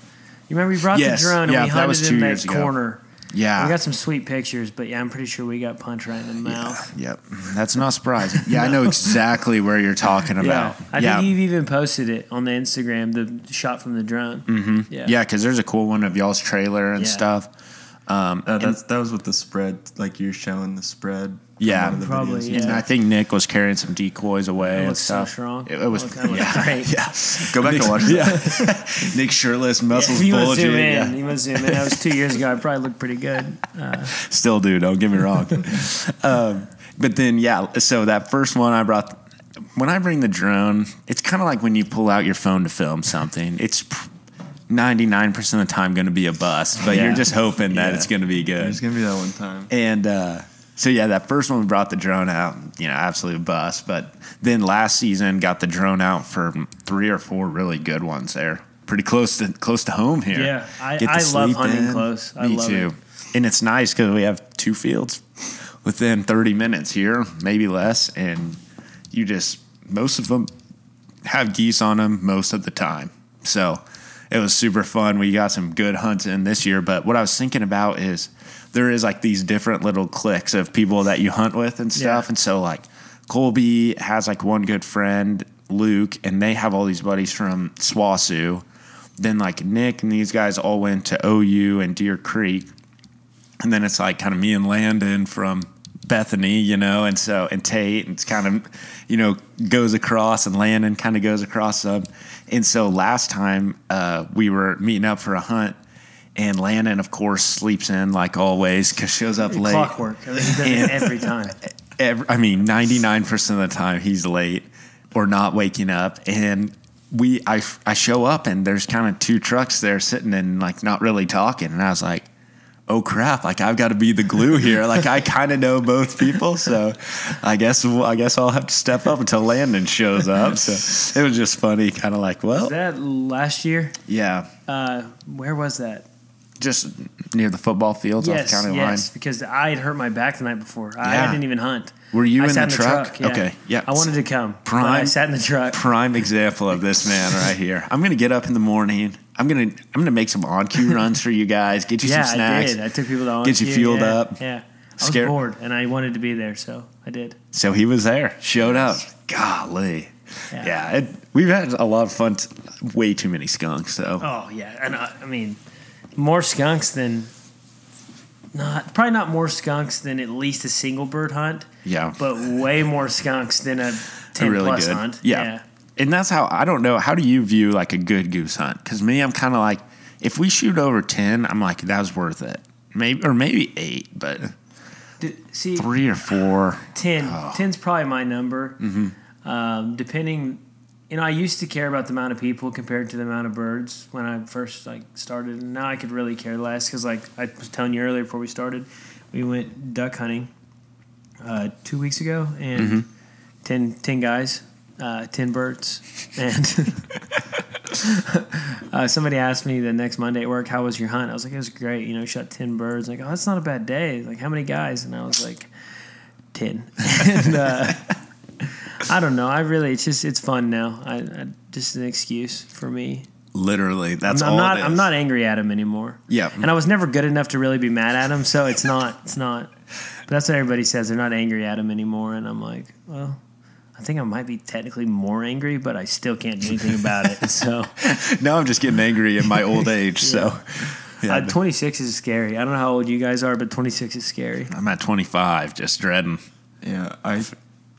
S3: You remember we brought
S1: Yes,
S3: the drone and
S1: yeah,
S3: we
S1: that
S3: hunted in that
S1: ago.
S3: corner.
S1: Yeah.
S3: We got some sweet pictures, but yeah, I'm pretty sure we got punched right in the mouth.
S1: Yep, that's not surprising. Yeah, I know exactly where you're talking
S3: Yeah,
S1: about.
S3: I
S1: yeah,
S3: think you've even posted it on the Instagram, the shot from the drone. Mm-hmm. Yeah,
S1: yeah, because there's a cool one of y'all's trailer and
S3: Yeah.
S1: stuff. Um,
S2: Uh, that's, that was with the spread, like you're showing the spread. From
S1: Yeah.
S2: one of the
S3: Probably,
S2: videos.
S3: yeah.
S1: and I think Nick was carrying some decoys away
S3: It
S1: and
S3: looks so
S1: stuff.
S3: strong.
S1: It, it was
S3: That looked
S1: yeah,
S3: great.
S1: yeah.
S2: Go back
S1: Nick,
S2: and watch
S1: yeah. Nick shirtless, muscles
S3: If you want to
S1: bulging.
S3: zoom in,
S1: yeah.
S3: you want to zoom in. That was two years ago. I probably looked pretty good. Uh,
S1: Still do. Don't get me wrong. um, but then, yeah. So that first one I brought. When I bring the drone, it's kind of like when you pull out your phone to film something. It's ninety nine percent of the time going to be a bust, but
S3: Yeah.
S1: you're just hoping that
S2: Yeah.
S1: it's going to be good.
S2: There's gonna be that one time.
S1: And uh, so yeah, that first one we brought the drone out, you know, absolute bust. But then last season got the drone out for three or four really good ones there, pretty close to close to home here.
S3: Yeah, I- I love hunting close. I
S1: Me too. And it's nice because we have two fields within 30 minutes here, maybe less, and you just most of them have geese on them most of the time. So it was super fun. We got some good hunts in this year. But what I was thinking about is there is like these different little cliques of people that you hunt with and stuff.
S3: Yeah.
S1: And so like Colby has like one good friend, Luke, and they have all these buddies from SWOSU. Then like Nick and these guys all went to OU and Deer Creek. And then it's like kind of me and Landon from Bethany, you know, and so and Tate, and it's kind of, you know, goes across, and Landon kind of goes across some. And so last time uh, we were meeting up for a hunt, and Landon, of course, sleeps in like always because shows up late.
S3: clockwork. I mean, he does it
S1: And-
S3: every time.
S1: Every, I mean, ninety nine percent of the time he's late or not waking up, and we I I show up and there's kind of two trucks there sitting and like not really talking, and I was like oh crap like i've got to be the glue here like i kind of know both people so i guess i guess i'll have to step up until landon shows up so it was just funny kind of like well
S3: Was that last year?
S1: yeah
S3: Uh, where was that?
S1: just near the football fields off
S3: yes,
S1: the county
S3: yes, because I had hurt my back the night before. I,
S1: Yeah.
S3: I didn't even hunt.
S1: Were you
S3: I
S1: in
S3: sat
S1: the
S3: in the
S1: truck?
S3: yeah.
S1: Okay, yeah.
S3: I wanted to come. but I sat in the truck.
S1: prime example of this man right here i'm gonna get up in the morning i'm gonna i'm gonna make some OnCue runs for you guys get you
S3: yeah,
S1: some snacks
S3: I did. I took people to OnCue.
S1: Get you fueled
S3: yeah,
S1: up.
S3: Yeah, I was bored and I wanted to be there, so I did.
S1: so he was there showed up golly
S3: Yeah.
S1: yeah, it, we've had a lot of fun t- way too many skunks though
S3: Oh yeah, and I, I mean, more skunks than not probably not more skunks than at least a single bird hunt,
S1: yeah
S3: but way more skunks than a ten
S1: really
S3: plus
S1: good.
S3: hunt.
S1: Yeah. And that's how I don't know. How do you view like a good goose hunt? Because me, I'm kind of like, if we shoot over ten, I'm like that was worth it. Maybe or maybe eight, but
S3: see,
S1: three or four.
S3: 10
S1: Oh.
S3: 10's probably my number
S1: Mm-hmm.
S3: um, depending you know i used to care about the amount of people compared to the amount of birds when i first like started and now i could really care less because like i was telling you earlier before we started we went duck hunting uh, two weeks ago and
S1: Mm-hmm.
S3: ten 10, guys uh, 10 birds and uh, somebody asked me the next monday at work how was your hunt? I was like it was great. You know shot 10 birds like oh that's not a bad day. Like how many guys? And i was like 10 and uh, i don't know. I really it's just it's fun now. I, I just an excuse for me.
S1: Literally, that's
S3: i'm
S1: all.
S3: not
S1: it
S3: i'm not angry at him anymore.
S1: Yeah.
S3: and i was never good enough to really be mad at him so it's not it's not. But that's what everybody says. They're not angry at him anymore. And i'm like well I think I might be technically more angry, but I still can't do anything about it. So
S1: now I'm just getting angry in my old age. So
S3: uh, 26 is scary. I don't know how old you guys are, but 26 is scary.
S1: I'm at 25, just dreading
S2: Yeah, I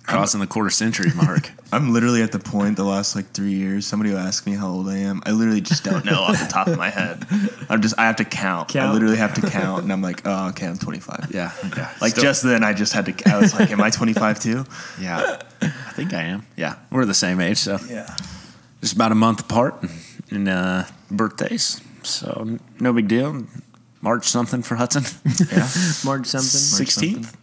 S1: crossing the quarter century mark.
S2: I'm literally at the point the last like three years. Somebody will ask me how old I am. I literally just don't know off the top of my head. I'm just I have to count. I literally have to count, and I'm like, oh, okay, I'm 25.
S1: yeah, yeah.
S2: Like
S1: Still-
S2: just then, I just had to. I was like, am I 25 too?
S1: yeah. I think I am. Yeah, we're the same age, so
S2: Yeah.
S1: just about a month apart in uh, birthdays. So no big deal. March something for Hudson.
S2: Yeah.
S3: March something.
S1: Sixteenth.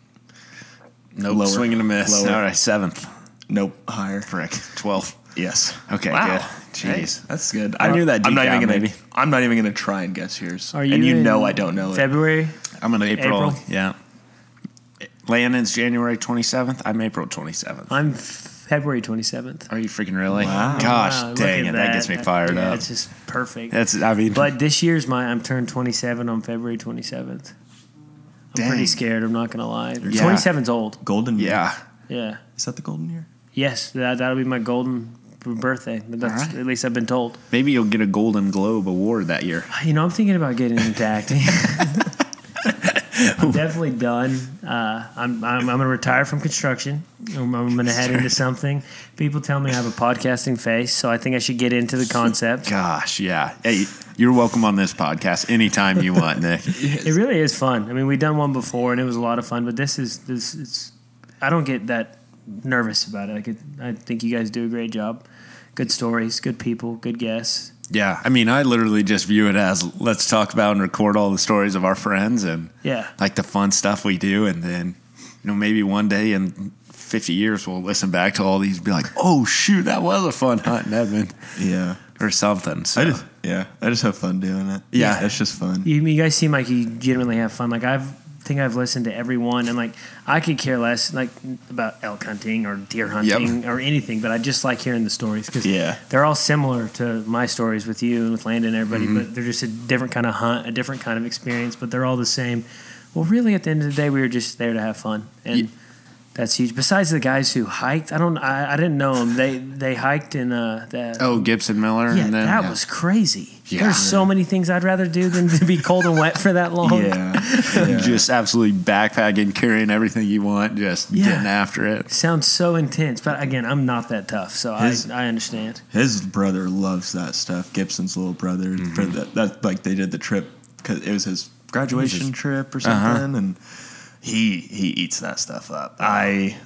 S1: Nope.
S2: Lower.
S1: Swing and a miss.
S2: Lower.
S1: All right, seventh.
S2: Nope. Higher.
S1: Frick. Twelfth.
S2: Yes.
S1: Okay,
S2: Wow.
S1: good. Jeez.
S2: Hey, that's good.
S1: I knew that
S2: I'm not
S1: down,
S2: even gonna.
S1: maybe.
S2: I'm not even gonna try and guess yours.
S3: Are you
S2: and you
S3: in
S2: know I don't know it.
S3: February?
S1: I'm in April.
S3: April?
S1: Yeah. Landon's January 27th. I'm April 27th.
S3: I'm February 27th.
S1: Are you freaking really?
S2: Wow.
S1: Gosh,
S3: Wow,
S1: dang it. That. gets me fired
S3: yeah,
S1: up.
S3: It's just perfect.
S1: That's, I mean,
S3: But this year's my I'm turned 27 on February 27th. I'm
S1: Dang.
S3: pretty scared. I'm not gonna lie.
S1: Yeah.
S3: 27's old.
S2: Golden year.
S1: yeah.
S3: Yeah.
S2: Is that the golden year?
S3: Yes, that that'll be my golden birthday. But That's
S1: All right.
S3: at least I've been told.
S1: Maybe you'll get a Golden Globe award that year.
S3: You know, I'm thinking about getting into acting. I'm definitely done. Uh, I'm, I'm I'm gonna retire from construction. I'm, I'm gonna head into something. People tell me I have a podcasting face, so I think I should get into the concept.
S1: Gosh, yeah. Hey, you're welcome on this podcast anytime you want, Nick.
S3: It really is fun. I mean, we've done one before and it was a lot of fun, but this is this it's I don't get that nervous about it. Like it, I think you guys do a great job. Good stories, good people, good guests.
S1: Yeah, I mean, I literally just view it as let's talk about and record all the stories of our friends and
S3: Yeah.
S1: like the fun stuff we do, and then you know maybe one day in 50 years we'll listen back to all these and be like, oh shoot, that was a fun hunt in Edmond
S2: Yeah.
S1: Or something. So
S2: I just yeah. I just have fun doing it.
S1: Yeah.
S2: It's just fun.
S3: You, you guys seem like you genuinely have fun. Like I've think I've listened to everyone, and like I could care less like about elk hunting or deer hunting or anything, but I just like hearing the stories because
S2: Yeah.
S3: they're all similar to my stories with you and with Landon and everybody,
S1: Mm-hmm.
S3: but they're just a different kind of hunt, a different kind of experience, but they're all the same. Well, really, at the end of the day, we were just there to have fun, and
S1: Ye-
S3: that's huge. Besides the guys who hiked, I don't, I, I didn't know them. They they hiked in uh that.
S1: oh Gibson Miller,
S3: Yeah,
S1: and then
S3: that
S1: yeah.
S3: was crazy.
S1: Yeah.
S3: There's so many things I'd rather do than to be cold and wet for that long.
S2: Yeah. yeah.
S1: just absolutely backpacking, carrying everything you want, just
S3: Yeah.
S1: getting after it.
S3: Sounds so intense, but again, I'm not that tough, so
S2: His-
S3: I, I understand.
S2: His brother loves that stuff. Gibson's little brother. For that, that, like they did the trip because it was his graduation trip or something, and he he eats that stuff up. I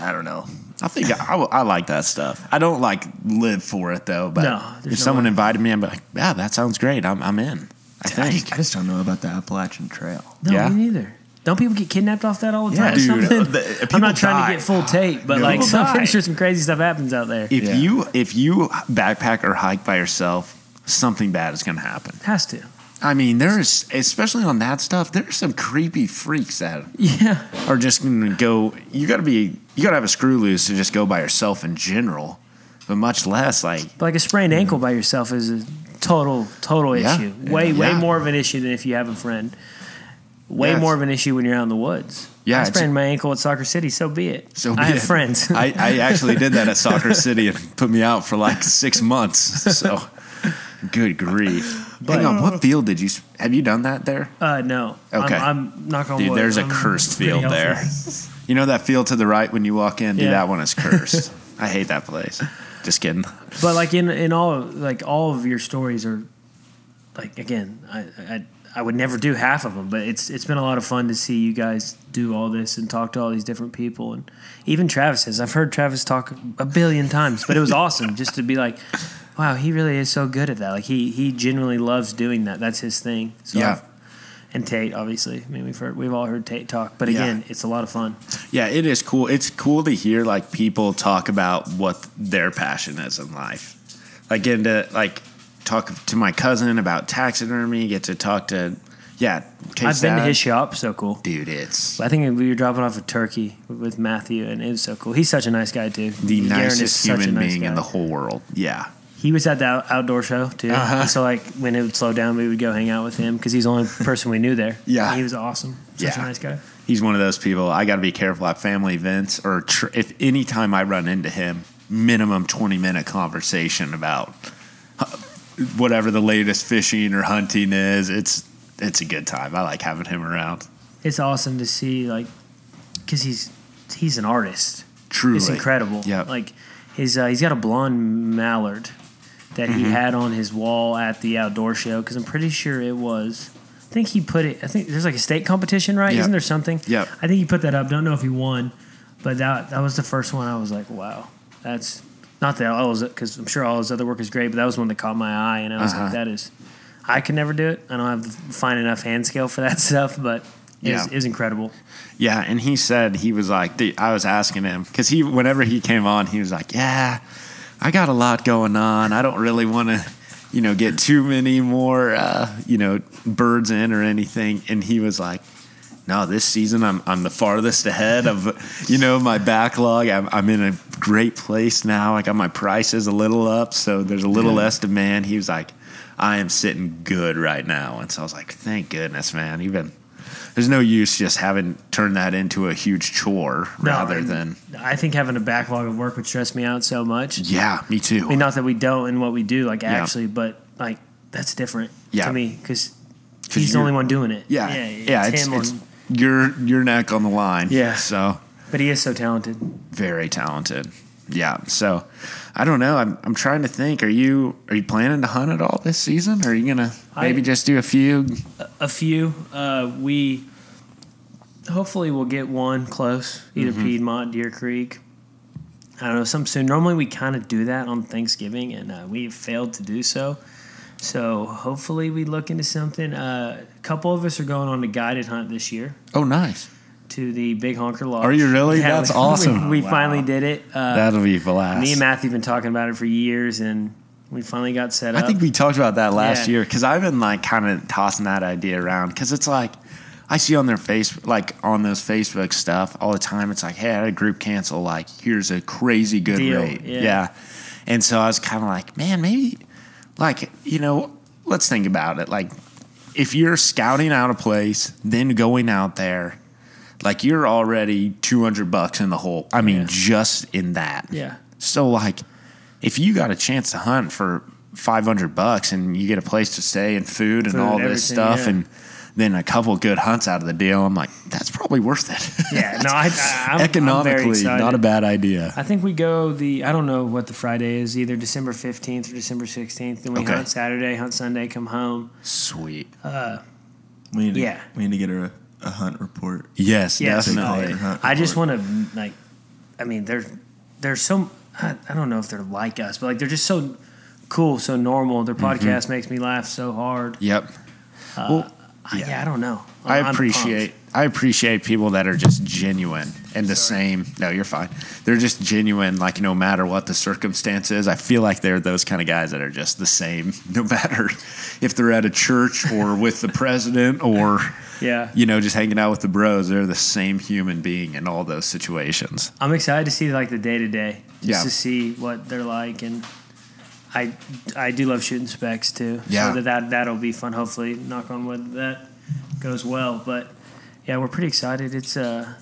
S2: I don't know.
S1: I think I, I like that stuff. I don't like live for it though, but
S3: No,
S1: if
S3: no
S1: someone
S3: way.
S1: invited me, I'm like, yeah, that sounds great. I'm, I'm in. I
S2: I
S1: think.
S2: just, I just don't know about the Appalachian Trail.
S3: No,
S1: Yeah.
S3: me neither. Don't people get kidnapped off that all the
S2: Yeah,
S3: time? or
S2: dude,
S3: something?
S2: uh, the-
S3: I'm
S2: people
S3: not trying
S2: die.
S3: to get full tape, but
S2: No.
S3: like,
S2: People
S3: so I'm pretty sure some crazy stuff happens out there.
S1: If
S2: Yeah.
S1: you if you backpack or hike by yourself, something bad is going to happen.
S3: Has to.
S1: I mean, there's especially on that stuff. There's some creepy freaks that
S3: Yeah.
S1: are just going to go. You got to be. You got to have a screw loose to just go by yourself in general, but much less like
S3: But like a sprained ankle by yourself is a total, total
S1: Yeah.
S3: issue. Way, way more of an issue than if you have a friend. Way
S1: Yeah,
S3: more of an issue when you're out in the woods.
S1: Yeah,
S3: I sprained my ankle at Soccer City. So be it.
S1: So
S3: I
S1: be
S3: have
S1: it.
S3: friends.
S1: I, I actually did that at Soccer City and put me out for like six months. So, good grief. Hang on, what field did you? Have you done that there?
S3: uh, no.
S1: Okay.
S3: I'm, I'm knock on
S1: Dude,
S3: wood.
S1: there's a
S3: I'm
S1: cursed field there. You know that field to the right when you walk in? Dude,
S3: Yeah.
S1: that one is cursed. I hate that place. Just kidding.
S3: But like in in all like all of your stories are like again, I, I I would never do half of them, but it's it's been a lot of fun to see you guys do all this and talk to all these different people and even Travis has. I've heard Travis talk a billion times, but it was awesome just to be like, wow, he really is so good at that. Like he he genuinely loves doing that. That's his thing. So
S1: Yeah.
S3: And Tate, obviously. I mean, we've heard, we've all heard Tate talk, but
S1: Yeah.
S3: again, it's a lot of fun.
S1: Yeah, it is cool. It's cool to hear like people talk about what their passion is in life. Like getting to uh, like talk to my cousin about taxidermy. Get to talk to yeah. Tate's
S3: I've been to his shop, so cool.
S1: dude. It's
S3: I think we were dropping off a turkey with Matthew, and it was so cool. He's such a nice guy too.
S1: the
S3: Garen
S1: nicest human
S3: nice
S1: being in the whole world. Yeah,
S3: He was at the out- outdoor show too.
S1: Uh-huh.
S3: So like when it would slow down, we would go hang out with him because he's the only person we knew there.
S1: Yeah.
S3: he was awesome. Such
S1: Yeah.
S3: a nice guy.
S1: He's one of those people. I got to be careful at family events or tr- if any time I run into him, minimum twenty minute conversation about uh, whatever the latest fishing or hunting is. It's it's a good time. I like having him around.
S3: It's awesome to see like because he's he's an artist.
S1: Truly,
S3: It's incredible.
S1: Yeah,
S3: Like his uh, he's got a blonde mallard that
S1: Mm-hmm.
S3: he had on his wall at the outdoor show because I'm pretty sure it was. I think he put it. I think there's like a state competition, right?
S1: Yeah.
S3: Isn't there something?
S1: Yeah.
S3: I think he put that up. Don't know if he won, but that that was the first one. I was like, wow, that's not that all his because I'm sure all his other work is great, but that was one that caught my eye, and I was
S1: Uh-huh.
S3: like, that is. I could never do it. I don't have fine enough hand scale for that stuff, but it
S1: Yeah.
S3: is, is incredible.
S1: Yeah, and he said he was like, I was asking him because he, whenever he came on, he was like, "Yeah, I got a lot going on. I don't really want to, you know, get too many more, uh, you know, birds in or anything." And he was like, "No, this season I'm I'm the farthest ahead of, you know, my backlog. I'm I'm in a great place now. I got my prices a little up, so there's a little less demand." He was like, "I am sitting good right now," and so I was like, "Thank goodness, man. You've been." There's no use just having turned that into a huge chore
S3: No,
S1: rather than
S3: I think having a backlog of work would stress me out so much.
S1: yeah me too
S3: I mean, not that we don't in what we do, like
S1: Yeah.
S3: actually, but like that's different
S1: Yeah.
S3: to me because
S1: 'Cause
S3: he's the only one doing it.
S1: yeah yeah,
S3: it's
S1: it's,
S3: him.
S1: it's
S3: on-
S1: your your neck on the line
S3: Yeah.
S1: so
S3: but he is so talented.
S1: very talented yeah so I don't know I'm, I'm trying to think are you are you planning to hunt at all this season or are you gonna maybe
S3: I-
S1: just do a few
S3: A few. Uh, we hopefully we'll get one close, either
S1: Mm-hmm.
S3: Piedmont, Deer Creek. I don't know, some soon. Normally we kind of do that on Thanksgiving, and uh, we've failed to do so. So hopefully we look into something. Uh, a couple of us are going on a guided hunt this year.
S1: oh nice
S3: to the Big Honker Lodge.
S1: Are you really? That's
S3: we-
S1: awesome.
S3: We,
S1: Wow.
S3: finally did it. Uh,
S1: that'll be blast
S3: me and Matthew have been talking about it for years, and we finally got set up.
S1: I think we talked about that last
S3: Yeah.
S1: year because I've been like kind of tossing that idea around because it's like I see on their face like on those Facebook stuff all the time. It's like, hey, I had a group cancel. Like, here's a crazy good
S3: Deal,
S1: rate.
S3: yeah.
S1: and so I was kind of like, man, maybe like you know, let's think about it. Like, if you're scouting out a place, then going out there. Like you're already two hundred bucks in the hole. I mean,
S3: Yeah.
S1: just in that.
S3: yeah,
S1: So like, if you got a chance to hunt for five hundred bucks and you get a place to stay and food and
S3: Food,
S1: all this stuff,
S3: yeah.
S1: and then a couple good hunts out of the deal, I'm like, that's probably worth it.
S3: yeah. No, I, I I'm, I'm very
S1: economically not a bad idea.
S3: I think we go the I don't know what the Friday is either December fifteenth or December sixteenth. Then we
S1: Okay.
S3: hunt Saturday, hunt Sunday, come home.
S1: Sweet.
S2: Uh, we need to,
S3: Yeah.
S2: we need to get her a, a hunt report.
S1: Yes,
S3: Yes.
S1: definitely.
S2: Big Honker
S3: I just want to like, I mean, they're they're so I, I don't know if they're like us, but like they're just so cool, so normal. Their
S1: Mm-hmm.
S3: podcast makes me laugh so hard.
S1: Yep. well,
S3: I- yeah. I don't know.
S1: I
S3: I'm- I'm
S1: appreciate I appreciate people that are just genuine and the same. No, you're fine. They're just genuine, like no matter what the circumstance is. I feel like they're those kind of guys that are just the same, no matter if they're at a church or with the president or.
S3: Yeah,
S1: you know just hanging out with the bros. They're the same human being in all those situations.
S3: I'm excited to see like the day to day, just
S1: Yeah.
S3: to see what they're like, and I I do love shooting specs too.
S1: Yeah.
S3: so that, that that'll be fun. Hopefully, knock on wood, that goes well. But yeah, we're pretty excited. It's uh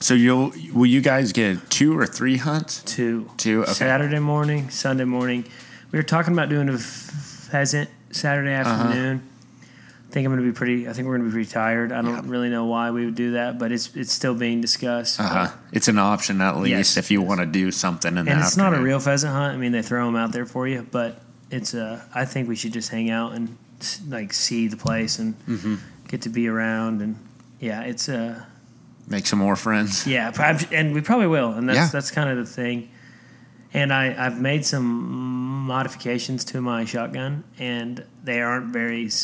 S1: So you'll will you guys get two or three hunts?
S3: two
S1: Two, okay.
S3: Saturday morning, Sunday morning. We were talking about doing a pheasant Saturday
S1: Uh-huh.
S3: afternoon. I think I'm going to be pretty. I think we're going to be pretty tired. I don't really know why we would do that, but it's it's still being discussed.
S1: Uh huh. It's an option at least
S3: Yes,
S1: if you want to do something in the
S3: and it's not a real pheasant hunt. I mean, they throw them out there for you, but it's uh, I think we should just hang out and like see the place and
S1: Mm-hmm. get
S3: get to be around and yeah, it's uh
S1: make some more friends.
S3: yeah, and we probably will, and that's
S1: Yeah.
S3: that's kind of the thing. And I I've made some modifications to my shotgun, and they aren't very s-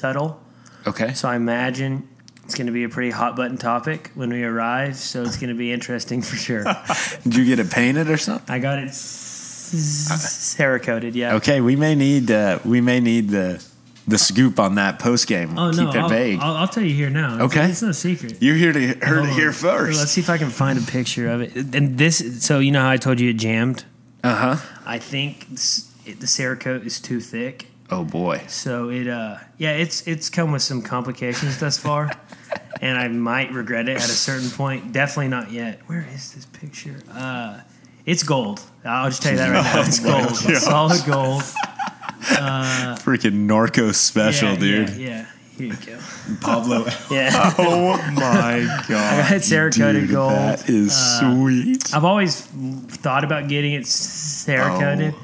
S3: subtle.
S1: Okay.
S3: So I imagine. It's going to be a pretty hot button topic when we arrive, so it's going to be interesting for sure.
S1: Did you get it painted or something?
S3: I got it cerakoted, yeah.
S1: Okay, we may need uh, we may need the the scoop on that post game.
S3: Oh
S1: Keep
S3: no,
S1: it
S3: I'll,
S1: vague.
S3: I'll, I'll tell you here now. It's,
S1: Okay.
S3: it's no secret.
S1: You're here to heard
S3: Hold
S1: it
S3: on.
S1: here
S3: Let's see if I can find a picture of it. And this, so you know how I told you it jammed.
S1: Uh huh.
S3: I think it, the Cerakote is too thick.
S1: Oh boy.
S3: So it, uh, yeah, it's it's come with some complications thus far, and I might regret it at a certain point. Definitely not yet. Where is this picture? Uh, it's gold. I'll just tell you that right now. It's gold, solid gold.
S1: Freaking Narco special,
S3: yeah,
S1: dude.
S3: Yeah, yeah. Here you go.
S2: Pablo.
S3: Yeah,
S2: oh my god.
S3: I got Cerakoted
S1: Dude,
S3: gold.
S1: That is sweet.
S3: I've always thought about getting it Cerakoted.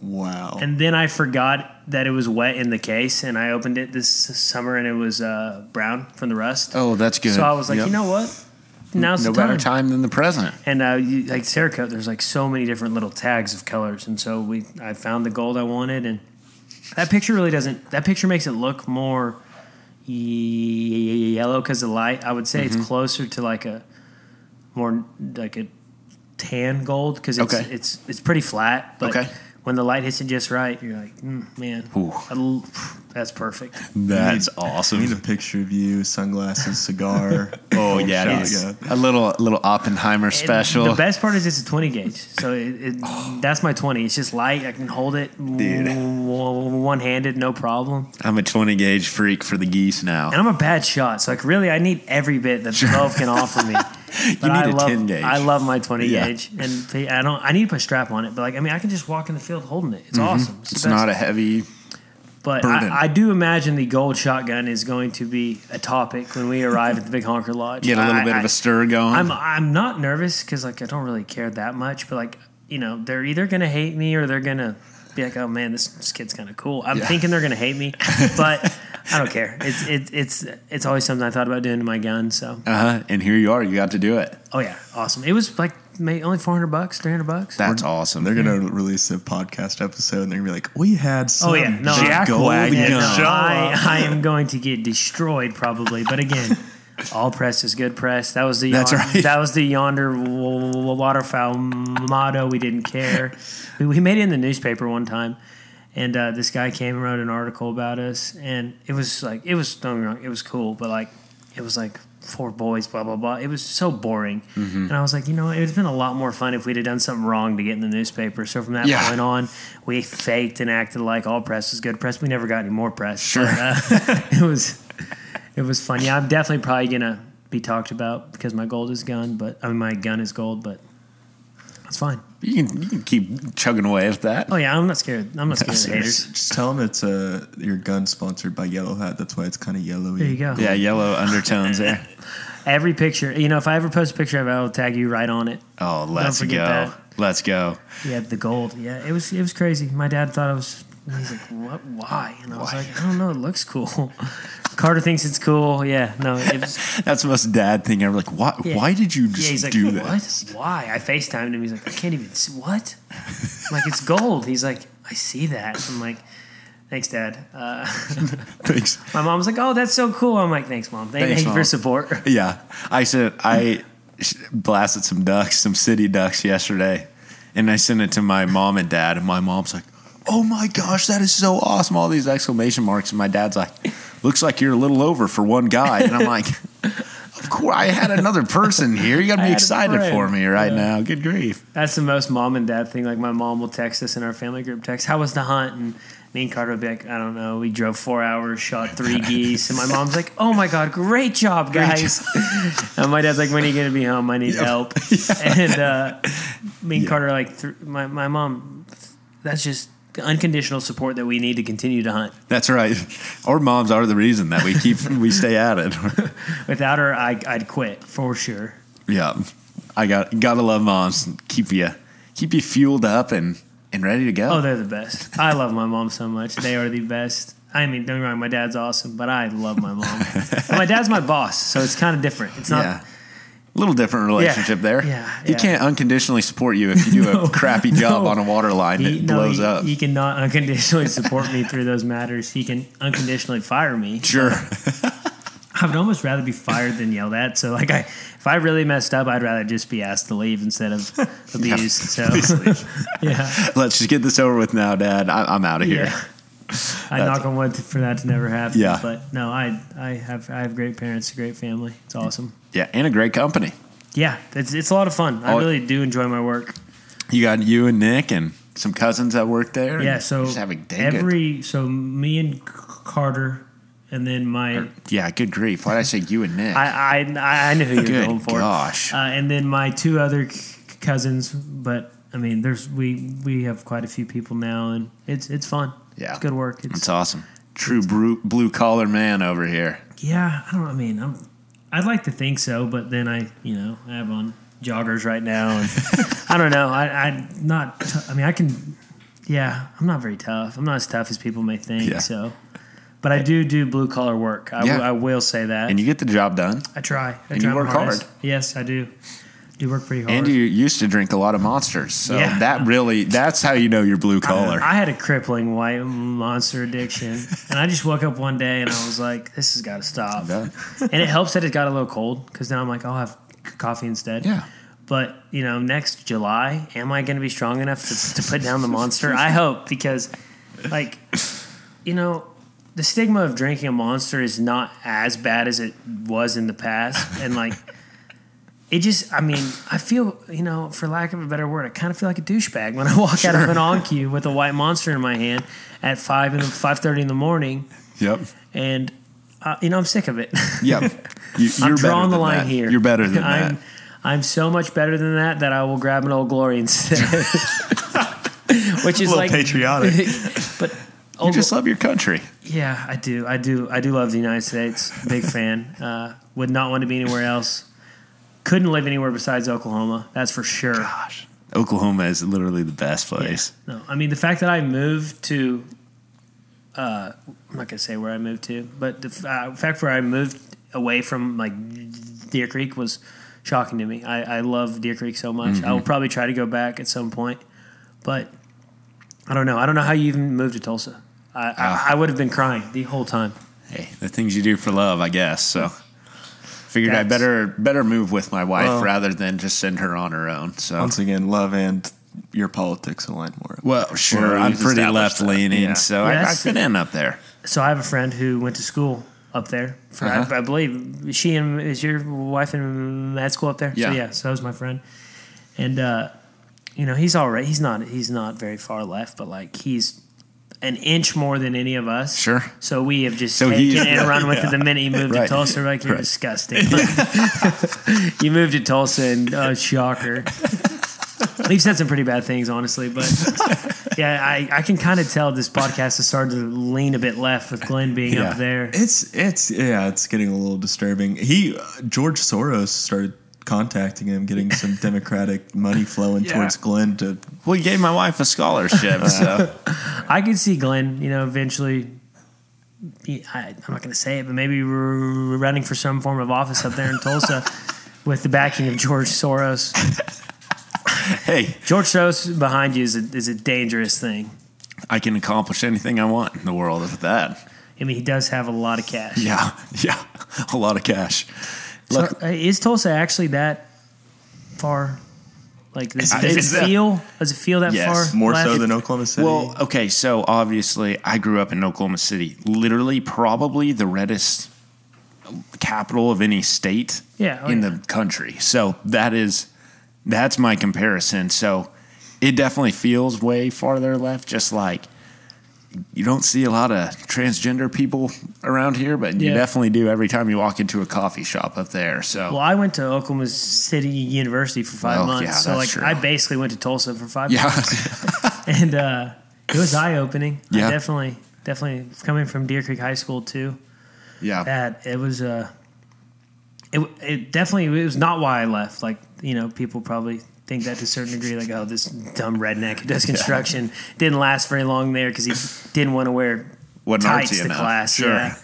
S2: Wow.
S3: And then I forgot that it was wet in the case, and I opened it this summer, and it was uh, brown from the rust.
S1: Oh, that's good.
S3: so I was like,
S1: Yep.
S3: you know what? Now's
S1: no
S3: the time.
S1: better time than the present.
S3: And uh, you, like Cerakote, there's like so many different little tags of colors, and so we I found the gold I wanted, and that picture really doesn't. That picture makes it look more ye- yellow because of light. I would say
S1: Mm-hmm.
S3: it's closer to like a more like a tan gold because it's
S1: Okay.
S3: it's it's pretty flat, but
S1: Okay.
S3: when the light hits it just right, you're like, mm, man,
S1: Ooh.
S3: I that's perfect.
S1: That's awesome.
S2: I need a picture of you, sunglasses, cigar.
S1: Oh
S2: full
S1: yeah,
S2: shotgun.
S1: a little little Oppenheimer
S3: And
S1: special.
S3: The best part is it's a 20 gauge. So it, it, that's my 20. It's just light. I can hold it
S1: Dude.
S3: one handed, no problem.
S1: I'm a 20 gauge freak for the geese now.
S3: And I'm a bad shot. So like really, I need every bit that 12 can offer me. But
S1: need
S3: I
S1: a
S3: love,
S1: 10 gauge.
S3: I love my 20
S1: Yeah.
S3: gauge, and I don't. I need to put a strap on it, but like I mean, I can just walk in the field holding it. It's awesome.
S1: Mm-hmm. It's
S3: the best.
S1: not a heavy.
S3: But. I, I do imagine the gold shotgun is going to be a topic when we arrive at the Big Honker Lodge.
S1: Get a little
S3: I-
S1: bit
S3: I-
S1: of a stir going.
S3: I'm I'm not nervous because like I don't really care that much, but like you know they're either gonna hate me or they're gonna be like, oh man, this, this kid's kind of cool. I'm
S1: Yeah.
S3: thinking they're gonna hate me, but I don't care. It's it, it's it's always something I thought about doing to my gun. So
S1: uh huh. And here you are. You got to do it.
S3: oh yeah, awesome. It was like may, only 400 bucks, 300 bucks.
S1: That's awesome.
S2: They're gonna release a podcast episode and they're gonna be like, "We had some
S3: Oh yeah, no,
S1: Jack
S3: I,
S1: Wagon
S3: no. I, I am going to get destroyed probably. But again, all press is good press. That was the
S1: That's
S3: yon-
S1: right.
S3: that was the yonder w- w- waterfowl motto. We didn't care. We, we made it in the newspaper one time, and uh, this guy came and wrote an article about us, and it was like it was don't get me wrong, it was cool, but like it was like four boys, blah blah blah. It was so boring,
S1: Mm-hmm.
S3: and I was like, you know, it's been a lot more fun if we'd have done something wrong to get in the newspaper. So from that
S1: Yeah.
S3: point on, we faked and acted like all press was good press. We never got any more press.
S1: Sure.
S3: But, uh, it was it was fun. Yeah, I'm definitely probably gonna be talked about because my gold is gone, but I mean my gun is gold, but it's fine.
S1: You can you can keep chugging away with that.
S3: Oh yeah, I'm not scared. I'm not scared of the haters.
S2: Just tell them it's uh, your gun sponsored by Yellow Hat. That's why it's kind of yellowy.
S3: There you go.
S1: Yeah, yellow undertones there.
S3: Every picture, you know, if I ever post a picture of it, I'll tag you right on it.
S1: Oh, let's go.
S3: forget that.
S1: Let's go.
S3: Yeah, the gold. Yeah, it was it was crazy. My dad thought I was. He's like, "What? Why?" And I was like, "I don't know. It looks cool." Carter thinks it's cool. Yeah, no, was.
S1: That's the most dad thing ever. Like, why?
S3: Yeah.
S1: Why did you
S3: Yeah,
S1: just
S3: he's like,
S1: do that?
S3: "What? Why?" I Facetimed him. He's like, "I can't even see what." I'm like, "It's gold." He's like, "I see that." I'm like, "Thanks, Dad." Uh,
S1: Thanks.
S3: my mom's like, "Oh, that's so cool." I'm like, "Thanks, mom. Thank,
S1: Thanks,
S3: thank you for support."
S1: Yeah, I said I blasted some ducks, some city ducks yesterday, and I sent it to my mom and dad, and my mom's like, "Oh my gosh, that is so awesome!" All these exclamation marks, and my dad's like, "Looks like you're a little over for one guy," and I'm like. Of course, I had another person here. You got to be excited for me right
S3: Yeah.
S1: now. Good grief!
S3: That's the most mom and dad thing. Like my mom will text us in our family group text, "How was the hunt?" And me and Carter would be like, "I don't know. We drove four hours, shot three geese." And my mom's like, "Oh my god, great job, guys!" and my dad's like, "When are you gonna be home? I need help." And uh, me and Carter are like, th- my my mom. That's just unconditional support that we need to continue to hunt.
S1: That's right. Our moms are the reason that we keep we stay at it.
S3: Without her, I, I'd quit for sure.
S1: yeah, I got gotta love moms. Keep you keep you fueled up and and ready to go.
S3: Oh, they're the best. I love my mom so much. They are the best. I mean, don't get me wrong, my dad's awesome, but I love my mom. my dad's my boss, so it's kind of different. It's not.
S1: yeah. Little different relationship there.
S3: yeah,
S1: He
S3: yeah.
S1: can't unconditionally support you if you do
S3: No,
S1: a crappy job
S3: no.
S1: on a water line that
S3: no,
S1: blows
S3: he,
S1: up.
S3: he cannot unconditionally support me through those matters. He can unconditionally fire me.
S1: sure.
S3: I would almost rather be fired than yelled at. So, like, I if I really messed up, I'd rather just be asked to leave instead of abused. so,
S1: Please leave.
S3: yeah,
S1: Let's just get this over with now, Dad. I, I'm out of here.
S3: I knock on wood for that to never happen.
S1: Yeah.
S3: but no, I I have I have great parents, a great family. It's awesome.
S1: Yeah, and a great company.
S3: Yeah, it's it's a lot of fun. I
S1: Oh.
S3: really do enjoy my work.
S1: You got you and Nick and some cousins that work there.
S3: Yeah,
S1: and
S3: so
S1: just having dang good-
S3: every so me and Carter, and then my
S1: yeah, good grief. Why did I say you and Nick?
S3: I I I knew who you were
S1: Good
S3: going for.
S1: gosh.
S3: Uh, and then my two other c- cousins, but I mean, there's we we have quite a few people now, and it's it's fun.
S1: Yeah.
S3: it's good work. It's
S1: That's awesome. True blue, blue collar man over here.
S3: yeah. I don't. I mean, I'm. I'd like to think so, but then I, you know, I have on joggers right now, and I don't know. I I'm not. T- I mean, I can. Yeah, I'm not very tough. I'm not as tough as people may think.
S1: Yeah.
S3: So, but I do do blue collar work. I,
S1: Yeah.
S3: I will say that.
S1: And you get the job done.
S3: I try. I
S1: and
S3: try
S1: you work
S3: hardest.
S1: hard.
S3: Yes, I do. Do work pretty hard.
S1: And you used to drink a lot of monsters. So
S3: Yeah.
S1: that really, that's how you know you're blue collar.
S3: I had a crippling white monster addiction, and I just woke up one day and I was like, "This has got to stop." And it helps that it got a little cold because now I'm like, I'll have coffee instead.
S1: Yeah.
S3: But you know, next July, am I going to be strong enough to, to put down the monster? I hope because, like, you know, the stigma of drinking a monster is not as bad as it was in the past, and like. It just, I mean, I feel, you know, for lack of a better word, I kind of feel like a douchebag when I walk out of an OnCue with a white monster in my hand at five in the five thirty in the morning,
S1: Yep.
S3: and uh, you know I'm sick of it.
S1: Yep. You,
S3: I'm
S1: you're better
S3: drawing the line
S1: that.
S3: here.
S1: You're better than
S3: I'm,
S1: that.
S3: I'm so much better than that that I will grab an old glory instead, which is
S2: little
S3: like
S2: patriotic.
S3: but
S1: You just love your country.
S3: yeah, I do, I do, I do love the United States. Big fan. Uh, would not want to be anywhere else. Couldn't live anywhere besides Oklahoma. That's for sure.
S1: Gosh. Oklahoma is literally the best place.
S3: No, I mean the fact that I moved to. Uh, I'm not gonna say where I moved to, but the uh, fact where I moved away from like Deer Creek was shocking to me. I, I love Deer Creek so much. I will probably try to go back at some point, but I don't know. I don't know how you even moved to Tulsa. I, I, I would have been crying the whole time.
S1: Hey, the things you do for love, I guess. So figured I better better move with my wife
S2: Well-
S1: rather than just send her on her own. So
S2: Once again, love and your politics align more.
S1: well, sure, I'm pretty left leaning.
S2: Yeah.
S1: so
S3: Yeah,
S1: I, I
S3: that's-
S1: fit in up there.
S3: So I have a friend who went to school up there. For
S1: Uh-huh.
S3: I, I believe she and is your wife in med school up there.
S1: Yeah.
S3: So yeah, so that was my friend, and uh, you know he's all right. He's not he's not very far left, but like he's an inch more than any of us.
S1: Sure.
S3: So we have just
S1: So
S3: taken and run with it the minute you moved
S1: Right.
S3: to Tulsa. Like you're
S1: Right.
S3: disgusting. you moved to Tulsa and uh, shocker. We've said some pretty bad things, honestly, but yeah, I, I can kind of tell this podcast has started to lean a bit left with Glenn being
S1: Yeah.
S3: up there.
S2: It's it's yeah, it's getting a little disturbing. He uh, George Soros started contacting him, getting some Democratic money flowing
S1: Yeah.
S2: towards Glenn to
S1: Well, he gave my wife a scholarship, so
S3: I could see Glenn, you know, eventually. he- I, I'm not going to say it, but maybe we're running for some form of office up there in Tulsa with the backing of George Soros.
S1: hey,
S3: George Soros behind you is a, is a dangerous thing.
S1: I can accomplish anything I want in the world with that.
S3: I mean, he does have a lot of cash.
S1: Yeah, yeah, a lot of cash.
S3: So,
S1: Look,
S3: uh, is Tulsa actually that far? Like, does, does
S1: it's
S3: it
S1: that-
S3: feel? Does it feel that
S1: Yes,
S3: far?
S2: more
S3: left?
S2: so than Oklahoma City.
S1: well, okay, so obviously I grew up in Oklahoma City, literally probably the reddest capital of any state
S3: Yeah, oh
S1: in
S3: yeah.
S1: the country. So that is that's my comparison. So it definitely feels way farther left. Just like you don't see a lot of transgender people around here, but you
S3: Yeah.
S1: definitely do every time you walk into a coffee shop up there. So
S3: Well, I went to Oklahoma City University for five
S1: Well,
S3: months,
S1: yeah,
S3: so like
S1: true.
S3: I basically went to Tulsa for five
S1: yeah,
S3: months, and uh, it was eye opening.
S1: Yeah.
S3: definitely, definitely coming from Deer Creek High School too.
S1: yeah,
S3: That it was uh, it it definitely it was not why I left. Like you know, people probably think that to a certain degree, like oh, this dumb redneck who does construction didn't last very long there because he didn't want to wear
S1: Wasn't
S3: tights to
S1: enough.
S3: class.
S1: Sure.
S3: Yeah.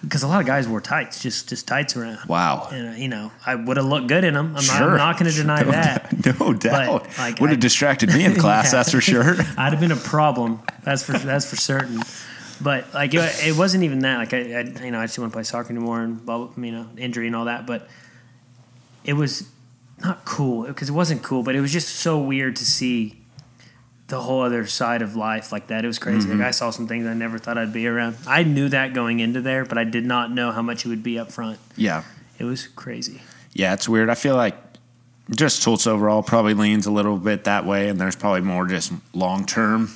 S3: Because a lot of guys wore tights, just just tights around.
S1: Wow.
S3: And uh, you know, I would have looked good in them. I'm, not,
S1: Sure.
S3: I'm not going to deny
S1: No
S3: that.
S1: No doubt.
S3: like,
S1: Would have distracted me in class,
S3: Yeah.
S1: that's for sure.
S3: I'd have been a problem. That's for that's for certain. But like it, it wasn't even that. Like I, I, you know, I just didn't want to play soccer anymore and blah, you know, injury and all that. But it was not cool because it wasn't cool. But it was just so weird to see the whole other side of life like that. It was crazy.
S1: Mm-hmm.
S3: Like I saw some things I never thought I'd be around. I knew that going into there, but I did not know how much it would be up front.
S1: Yeah.
S3: It was crazy.
S1: Yeah, it's weird. I feel like just Tulsa overall probably leans a little bit that way, and there's probably more just long term,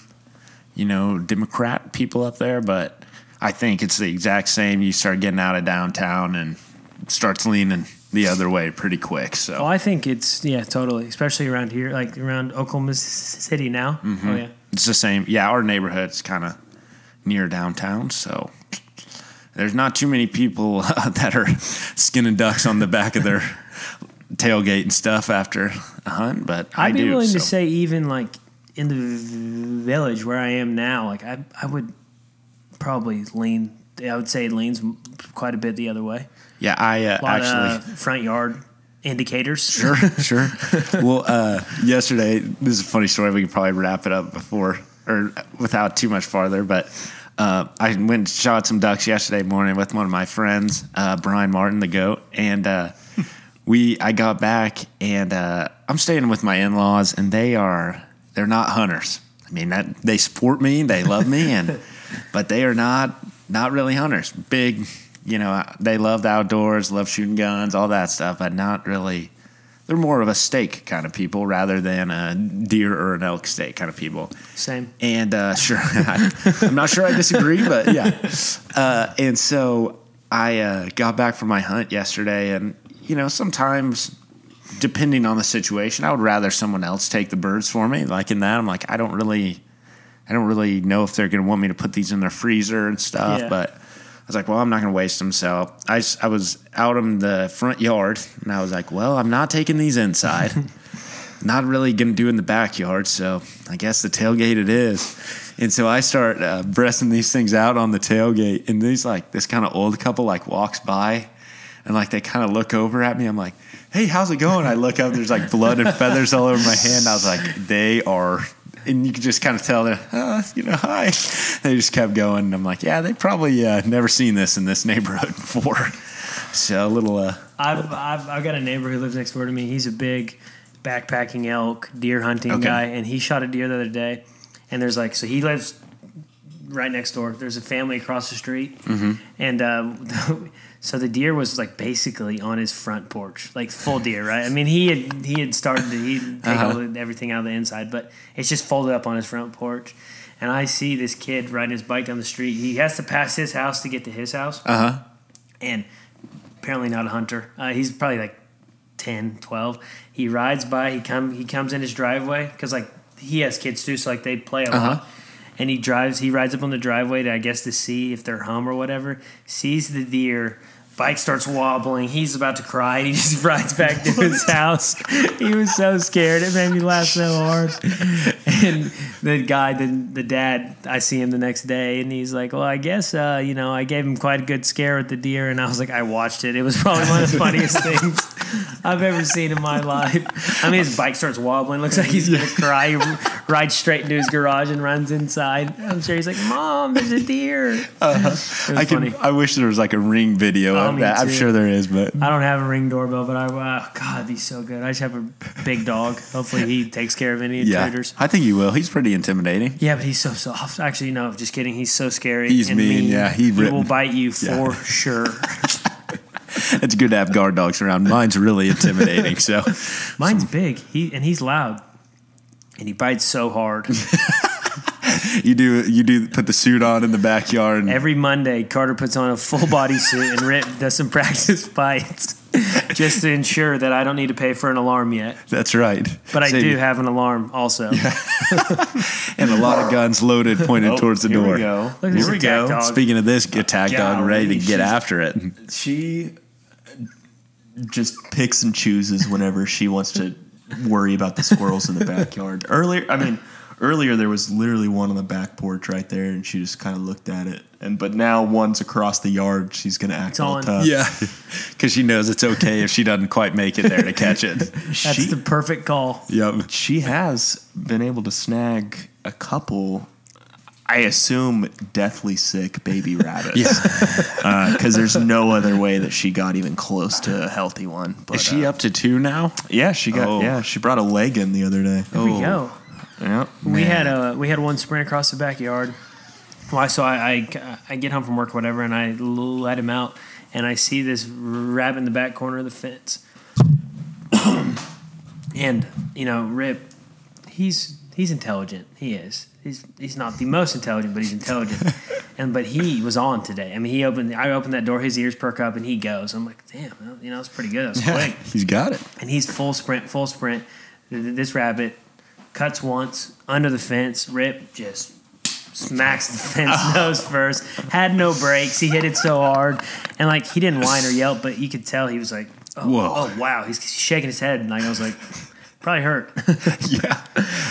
S1: you know, Democrat people up there. But I think it's the exact same. You start getting out of downtown and starts leaning the other way pretty quick. So
S3: Well, I think it's yeah, totally, especially around here, like around Oklahoma City now.
S1: Mm-hmm.
S3: Oh yeah,
S1: it's the same. Yeah, our neighborhood's kind of near downtown, so there's not too many people that are skinning ducks on the back of their tailgate and stuff after a hunt. But I
S3: I'd be
S1: do.
S3: willing to say even like in the village where I am now, like I I would probably lean. I would say it leans quite a bit the other way.
S1: Yeah, I uh, actually.
S3: front yard indicators.
S1: Sure, sure. well, uh, yesterday, this is a funny story. We could probably wrap it up before or without too much farther. But uh, I went and shot some ducks yesterday morning with one of my friends, uh, Brian Martin, the goat, and uh, we. I got back and uh, I'm staying with my in laws, and they are they're not hunters. I mean that they support me, they love me, and but they are not not really hunters. Big, you know, they love the outdoors, love shooting guns, all that stuff, but not really. They're more of a steak kind of people rather than a deer or an elk steak kind of people.
S3: Same.
S1: And uh, sure, I, I'm not sure I disagree, but yeah. Uh, and so I uh, got back from my hunt yesterday, and you know, sometimes depending on the situation, I would rather someone else take the birds for me. Like in that, I'm like, I don't really, I don't really know if they're going to want me to put these in their freezer and stuff,
S3: Yeah.
S1: but. I was like, well, I'm not going to waste them. So I, I was out in the front yard and I was like, well, I'm not taking these inside. not really going to do in the backyard. So I guess the tailgate it is. And so I start uh, breasting these things out on the tailgate. And these like this kind of old couple like walks by and like they kind of look over at me. I'm like, hey, how's it going? I look up, there's like blood and feathers all over my hand. I was like, they are. And you could just kind of tell they're, uh, you know, hi. They just kept going. And I'm like, yeah, they probably uh, never seen this in this neighborhood before. So a little, uh,
S3: I've, I've I've got a neighbor who lives next door to me. He's a big backpacking elk deer hunting
S1: Okay.
S3: guy, and he shot a deer the other day. And there's like so he lives right next door. There's a family across the street,
S1: Mm-hmm.
S3: and uh, so the deer was like basically on his front porch, like full deer, right? I mean, he had he had started to he take
S1: Uh-huh.
S3: all the, everything out of the inside, but it's just folded up on his front porch. And I see this kid riding his bike down the street. He has to pass his house to get to his house
S1: uh huh.
S3: and apparently not a hunter. Uh, he's probably like 10, 12. He rides by. He come he comes in his driveway because like he has kids too, so like they play a
S1: Uh-huh.
S3: lot. And he drives. He rides up on the driveway to I guess to see if they're home or whatever. Sees the deer. Bike starts wobbling. He's about to cry. And he just rides back to his house. He was so scared. It made me laugh so hard. And the guy, the, the dad, I see him the next day, and he's like, "Well, I guess uh, you know, I gave him quite a good scare with the deer." And I was like, "I watched it. It was probably one of the funniest things I've ever seen in my life." I mean, his bike starts wobbling. Looks like he's gonna cry. He rides straight into his garage and runs inside. I'm sure he's like, "Mom, there's a deer." It was
S1: I
S3: funny.
S1: can. I wish there was like a ring video
S3: Oh, me
S1: that. I'm sure there is, but
S3: I don't have a ring doorbell, but I uh, God, it'd be so good. I just have a big dog. Hopefully, he takes care of any
S1: yeah,
S3: intruders.
S1: I think he will. He's pretty intimidating.
S3: Yeah, but he's so soft. Actually, no, just kidding. He's so scary.
S1: He's
S3: and
S1: mean, yeah, he
S3: he, will bite you for
S1: Yeah.
S3: sure.
S1: It's good to have guard dogs around. Mine's really intimidating. So
S3: Mine's big. He and he's loud, and he bites so hard.
S1: you do you do put the suit on in the backyard. And,
S3: Every Monday, Carter puts on a full body suit and Rip does some practice bites, just to ensure that I don't need to pay for an alarm yet.
S1: that's right.
S3: But I
S1: Save
S3: do
S1: you-
S3: have an alarm also.
S1: and a lot of guns loaded, pointed oh, towards the
S2: Oh, here
S1: door.
S2: we go.
S3: Look
S2: here we go.
S3: dog.
S1: Speaking of this, attack dog ready to get after it.
S2: She just picks and chooses whenever she wants to worry about the squirrels in the backyard. Earlier, I mean, earlier there was literally one on the back porch right there, and she just kind of looked at it. And but now one's across the yard. She's gonna act all
S3: on.
S2: tough.
S1: Yeah, because she knows it's okay if she doesn't quite make it there to catch it.
S3: That's
S2: she,
S3: the perfect call.
S1: Yep.
S2: she has been able to snag a couple. I assume deathly sick baby rabbits.
S1: Yeah.
S2: because there's no other way that she got even close to a healthy one. But,
S1: Is she
S2: uh,
S1: up to two now?
S2: Yeah, she got.
S1: Oh.
S2: Yeah, she brought a leg in the other day.
S3: There we go.
S2: Yeah.
S3: We had a we had one sprint across the backyard. Well, so I, I I get home from work, whatever, and I let him out, and I see this rabbit in the back corner of the fence. And you know, Rip, he's he's intelligent. He is. He's he's not the most intelligent, but he's intelligent. and but he was on today. I mean, he opened. I opened that door. His ears perk up, and he goes. I'm like, damn. well, You know, it's pretty good. That's was quick.
S2: He's got it.
S3: And he's full sprint, full sprint. Th- th- This rabbit cuts once under the fence. Rip just smacks the fence nose first. Had no brakes. He hit it so hard, and like he didn't whine or yelp, but you could tell he was like, oh, oh
S2: Whoa.
S3: oh wow. He's shaking his head, and like I was like, probably hurt.
S2: Yeah.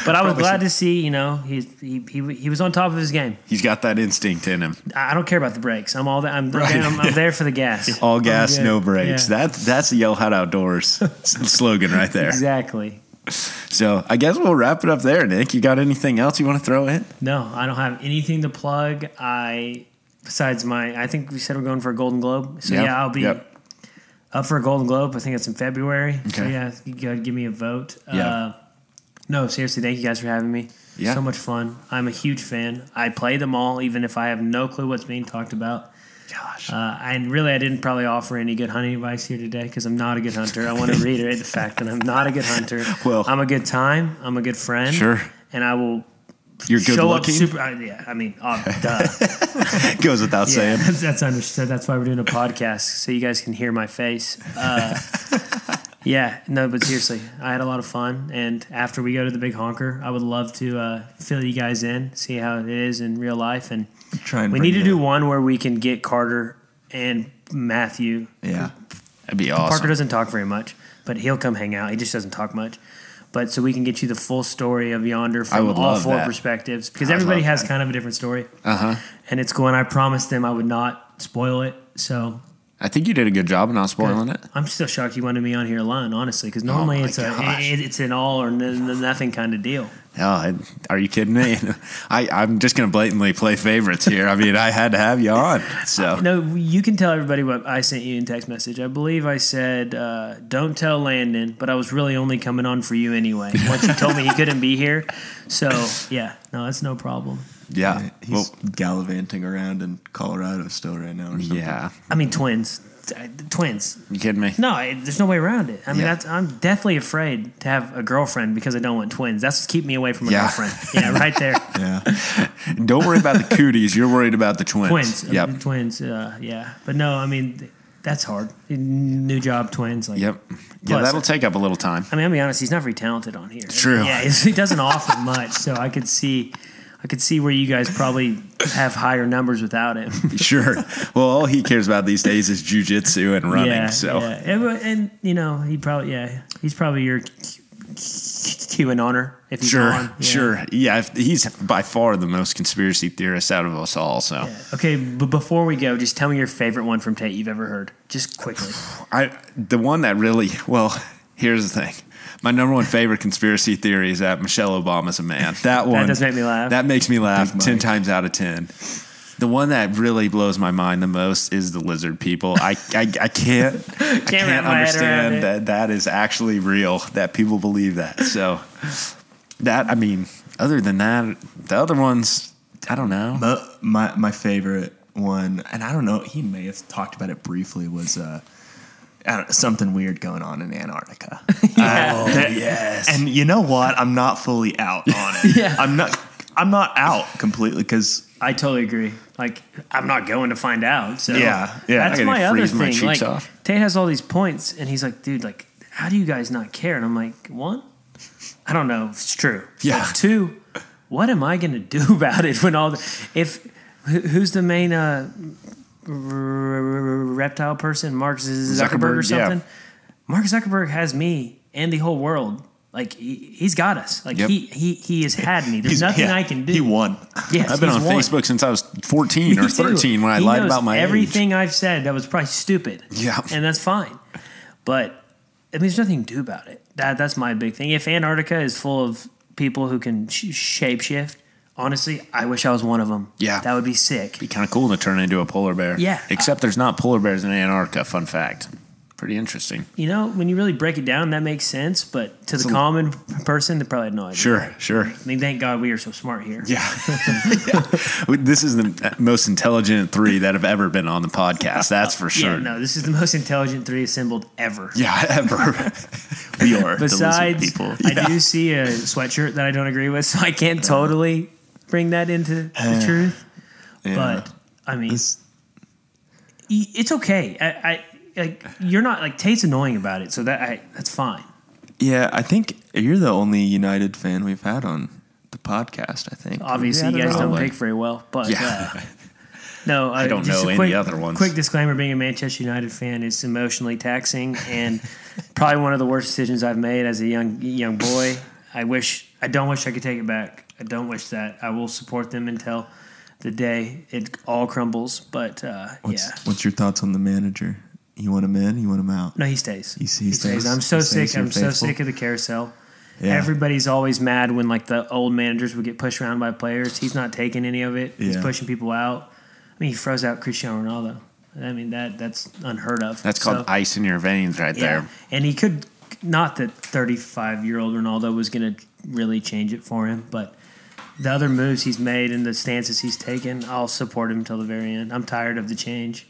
S3: But I was
S2: Probably
S3: glad
S2: so.
S3: to see, you know, he, he he he was on top of his game.
S1: He's got that instinct in him.
S3: I I don't care about the brakes. I'm all that. I'm,
S2: Right.
S3: I'm, I'm there for the gas.
S1: All gas, no brakes.
S3: Yeah.
S1: That that's the Yellow Hat Outdoors slogan right there.
S3: Exactly.
S1: So I guess we'll wrap it up there, Nick. You got anything else you want to throw in?
S3: No, I don't have anything to plug. I besides my. I think we said we're going for a Golden Globe. So
S1: Yep,
S3: yeah, I'll be
S1: yep.
S3: up for a Golden Globe. I think it's in February. So yeah, you gotta give me a vote.
S1: Yeah.
S3: Uh, no, seriously, thank you guys for having me.
S1: Yeah.
S3: So much fun. I'm a huge fan. I play them all, even if I have no clue what's being talked about.
S1: Gosh.
S3: Uh, and really, I didn't probably offer any good hunting advice here today because I'm not a good hunter. I want to reiterate the fact that I'm not a good hunter.
S1: Well-
S3: I'm a good time. I'm a good friend.
S1: Sure.
S3: And I will
S1: You're good
S3: show
S1: looking.
S3: up super. Uh, yeah, I mean, uh, duh.
S1: Goes without
S3: yeah,
S1: saying.
S3: that's, that's understood. That's why we're doing a podcast so you guys can hear my face. Uh, yeah, no, but seriously, I had a lot of fun. And after we go to the big honker, I would love to uh, fill you guys in, see how it is in real life, and
S2: Try and
S3: we need to
S2: the-
S3: do one where we can get Carter and Matthew.
S2: Yeah.
S1: That'd be awesome.
S3: Parker doesn't talk very much, but he'll come hang out. He just doesn't talk much. But so we can get you the full story of Yonder from
S1: would
S3: all
S1: love
S3: four
S1: that.
S3: perspectives because
S1: I'd
S3: everybody has
S1: that.
S3: kind of a different story,
S1: Uh huh.
S3: and it's cool. And I promised them I would not spoil it. So
S1: I think you did a good job of not spoiling it.
S3: I'm still shocked you wanted me on here alone, honestly, because normally
S1: Oh my
S3: it's a
S1: gosh.
S3: it, it's an all or n- n- nothing kind of deal.
S1: Oh, are you kidding me? I, I'm just going to blatantly play favorites here. I mean, I had to have you on. So,
S3: No, you can tell everybody what I sent you in text message. I believe I said, uh, "Don't tell Landon," but I was really only coming on for you anyway. Once you told me he couldn't be here, so yeah, no, that's no problem.
S1: yeah.
S2: He's
S1: Well,
S2: gallivanting around in Colorado still right now. Or something.
S1: yeah.
S3: I mean, twins, Uh, twins.
S1: You kidding me?
S3: No, I, there's no way around it. I mean,
S1: Yeah.
S3: that's, I'm definitely afraid to have a girlfriend because I don't want twins. That's what's keeping me away from a
S1: Yeah.
S3: girlfriend. Yeah, right there.
S2: Yeah.
S1: Don't worry about the cooties. You're worried about the twins.
S3: twins. uh,
S1: Yep.
S3: Twins. Uh, yeah, but no, I mean, that's hard. New job, twins. Like,
S1: Yep. Yeah,
S3: Plus-
S1: that'll take up a little time.
S3: I mean, I'll be honest. He's not very talented on here.
S1: True.
S3: Yeah, he's- he doesn't offer much. So I could see, I could see where you guys probably have higher numbers without him.
S1: Sure. Well, all he cares about these days is jujitsu and running.
S3: yeah.
S1: so,
S3: yeah. And, and, you know, he probably yeah, he's probably your QAnoner if he's
S1: sure.
S3: on. Yeah.
S1: Sure. Yeah. if- He's by far the most conspiracy theorist out of us all. So,
S3: Yeah. Okay, but before we go, just tell me your favorite one from Tate you've ever heard, just quickly.
S1: I the one that really well. Here's the thing. My number one favorite conspiracy theory is that Michelle Obama's a man. That one that
S3: does make me laugh.
S1: That makes me laugh
S2: Big
S1: ten
S2: Mike.
S1: times out of ten. The one that really blows my mind the most is the lizard people. I I, I can't I can't
S3: my head around
S1: understand that that is actually real. That people believe that. So that I mean, other than that, the other ones I don't know.
S2: But my my favorite one, and I don't know, he may have talked about it briefly, was uh, I don't know, something weird going on in Antarctica.
S3: Yeah.
S2: Uh, that-
S1: yes.
S2: And you know what? I'm not fully out on it.
S3: Yeah.
S2: I'm not. I'm not out completely because
S3: I totally agree. Like, I'm not going to find out. So
S2: Yeah, yeah.
S3: that's my other
S1: freeze my
S3: thing. Like,
S1: off.
S3: Tate has all these points, and he's like, dude, like, how do you guys not care? And I'm like, one, I don't know. if It's true.
S1: Yeah.
S3: But two, what am I going to do about it when all the if who's the main uh, r- r- reptile person? Mark Zuckerberg, or
S1: Zuckerberg, yeah.
S3: something. Mark Zuckerberg has me and the whole world. Like he, he's got us. Like
S1: Yep.
S3: he, he he has had me. There's nothing
S2: yeah,
S3: I can do.
S2: He won.
S3: Yes,
S1: I've been on
S3: won.
S1: Facebook since I was 14 or
S3: Me too.
S1: 13 when I
S3: He
S1: lied about my age.
S3: everything I've said that was probably stupid.
S1: Yeah.
S3: and that's fine. But I mean, there's nothing to do about it. That that's my big thing. If Antarctica is full of people who can sh- shapeshift, honestly, I wish I was one of them.
S1: Yeah.
S3: that would be sick.
S1: Be kind of cool to turn into a polar bear.
S3: Yeah.
S1: Except there's not polar bears in Antarctica. Fun fact. Pretty interesting.
S3: You know, when you really break it down, that makes sense. But to the
S1: a-
S3: common person, they probably had no idea.
S1: Sure, sure.
S3: I mean, thank God we are so smart here.
S1: Yeah. Yeah. This is the uh, most intelligent three that have ever been on the podcast. That's for sure.
S3: Yeah, no, this is the most intelligent three assembled ever.
S1: Yeah, ever.
S2: We are the
S3: Besides,
S2: people.
S3: I do see a sweatshirt that I don't agree with, so I can't uh-huh. totally bring that into the truth.
S2: Yeah.
S3: But I mean,
S2: This-
S3: y- it's okay. I, I like you're not like Tate's annoying about it, so that I, that's fine.
S2: yeah, I think you're the only United fan we've had on the podcast. I think
S3: Obviously,
S2: Yeah,
S3: you guys
S2: know.
S3: don't pick very well, but
S1: Yeah.
S3: uh, no, I
S1: don't know
S3: a
S1: any other ones.
S3: Quick disclaimer: being a Manchester United fan is emotionally taxing and probably one of the worst decisions I've made as a young young boy. I wish I don't wish I could take it back. I don't wish that. I will support them until the day it all crumbles. But uh,
S2: What's,
S3: yeah,
S2: what's your thoughts on the manager? You want him in? You want him out?
S3: no, he stays.
S2: He- he stays?
S3: I'm so
S2: stays?
S3: sick. I'm so sick of the carousel.
S2: Yeah.
S3: Everybody's always mad when like the old managers would get pushed around by players. He's not taking any of it. He's pushing people out. I mean, he froze out Cristiano Ronaldo. I mean that that's unheard of.
S1: That's called
S3: So,
S1: ice in your veins right
S3: yeah.
S1: there.
S3: And he could not that 35 year old Ronaldo was going to really change it for him, but the other moves he's made and the stances he's taken, I'll support him till the very end. I'm tired of the change.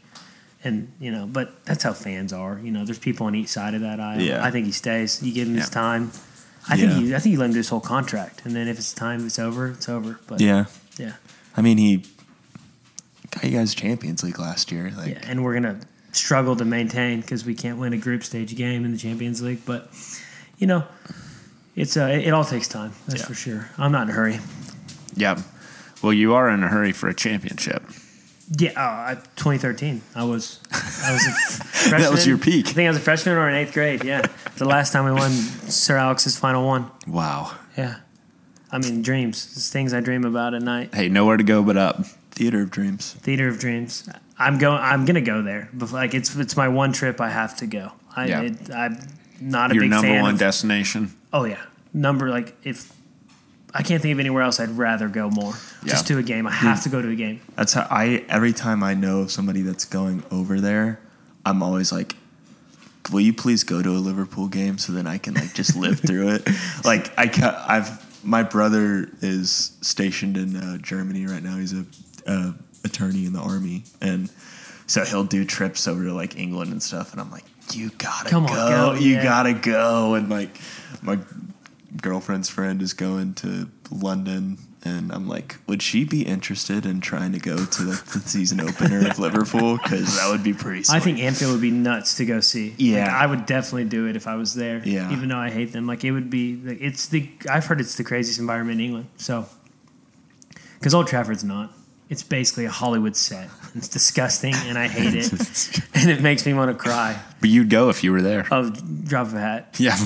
S3: And you know, but that's how fans are. You know, there's people on each side of that aisle.
S2: Yeah.
S3: I think he stays. You give him his time. I
S2: Yeah.
S3: think you. I think you let him do his whole contract, and then if it's time, it's over. It's over. But
S2: Yeah,
S3: yeah,
S2: I mean he got you guys Champions League last year. Like
S3: yeah. And we're gonna struggle to maintain because we can't win a group stage game in the Champions League. But you know, it's uh, it, it all takes time. That's
S2: Yeah.
S3: for sure. I'm not in a hurry.
S1: Yep. Well, you are in a hurry for a championship.
S3: Yeah, uh, I- 2013. I was I was a freshman.
S1: That was your peak.
S3: I think I was a freshman or in eighth grade. Yeah, the last time we won Sir Alex's final one.
S1: Wow.
S3: Yeah, I mean dreams. It's things I dream about at night.
S1: Hey, nowhere to go but up.
S2: theater of dreams.
S3: Theater of dreams. I'm going. I'm gonna go there. But like it's it's my one trip. I have to go. I
S1: Yeah.
S3: it, I'm not a big.
S1: Your
S3: big
S1: number one
S3: of-
S1: destination.
S3: Oh yeah, number like if I can't think of anywhere else I'd rather go more. Just to a game. I have to go to a game.
S2: That's how I every time I know of somebody that's going over there, I'm always like, "Will you please go to a Liverpool game so then I can like just live through it?" Like I ca- I've my brother is stationed in uh, Germany right now. He's a uh, attorney in the army, and so he'll do trips over to like England and stuff. And I'm like, "You gotta
S3: Come on,
S2: go!
S3: go,
S2: you
S3: yeah.
S2: gotta go!" And like my girlfriend's friend is going to London, and I'm like, would she be interested in trying to go to the, the season opener of Liverpool? Because that would be pretty. Sweet.
S3: I think Anfield would be nuts to go see.
S2: Yeah.
S3: Like, I would definitely do it if I was there.
S2: Yeah.
S3: even though I hate them, like it would be. Like, it's the I've heard it's the craziest environment in England. So, because Old Trafford's not. It's basically a Hollywood set. It's disgusting, and I hate it, and it makes me want to cry.
S1: But you'd go if you were there.
S3: Oh, drop of a hat.
S1: Yeah.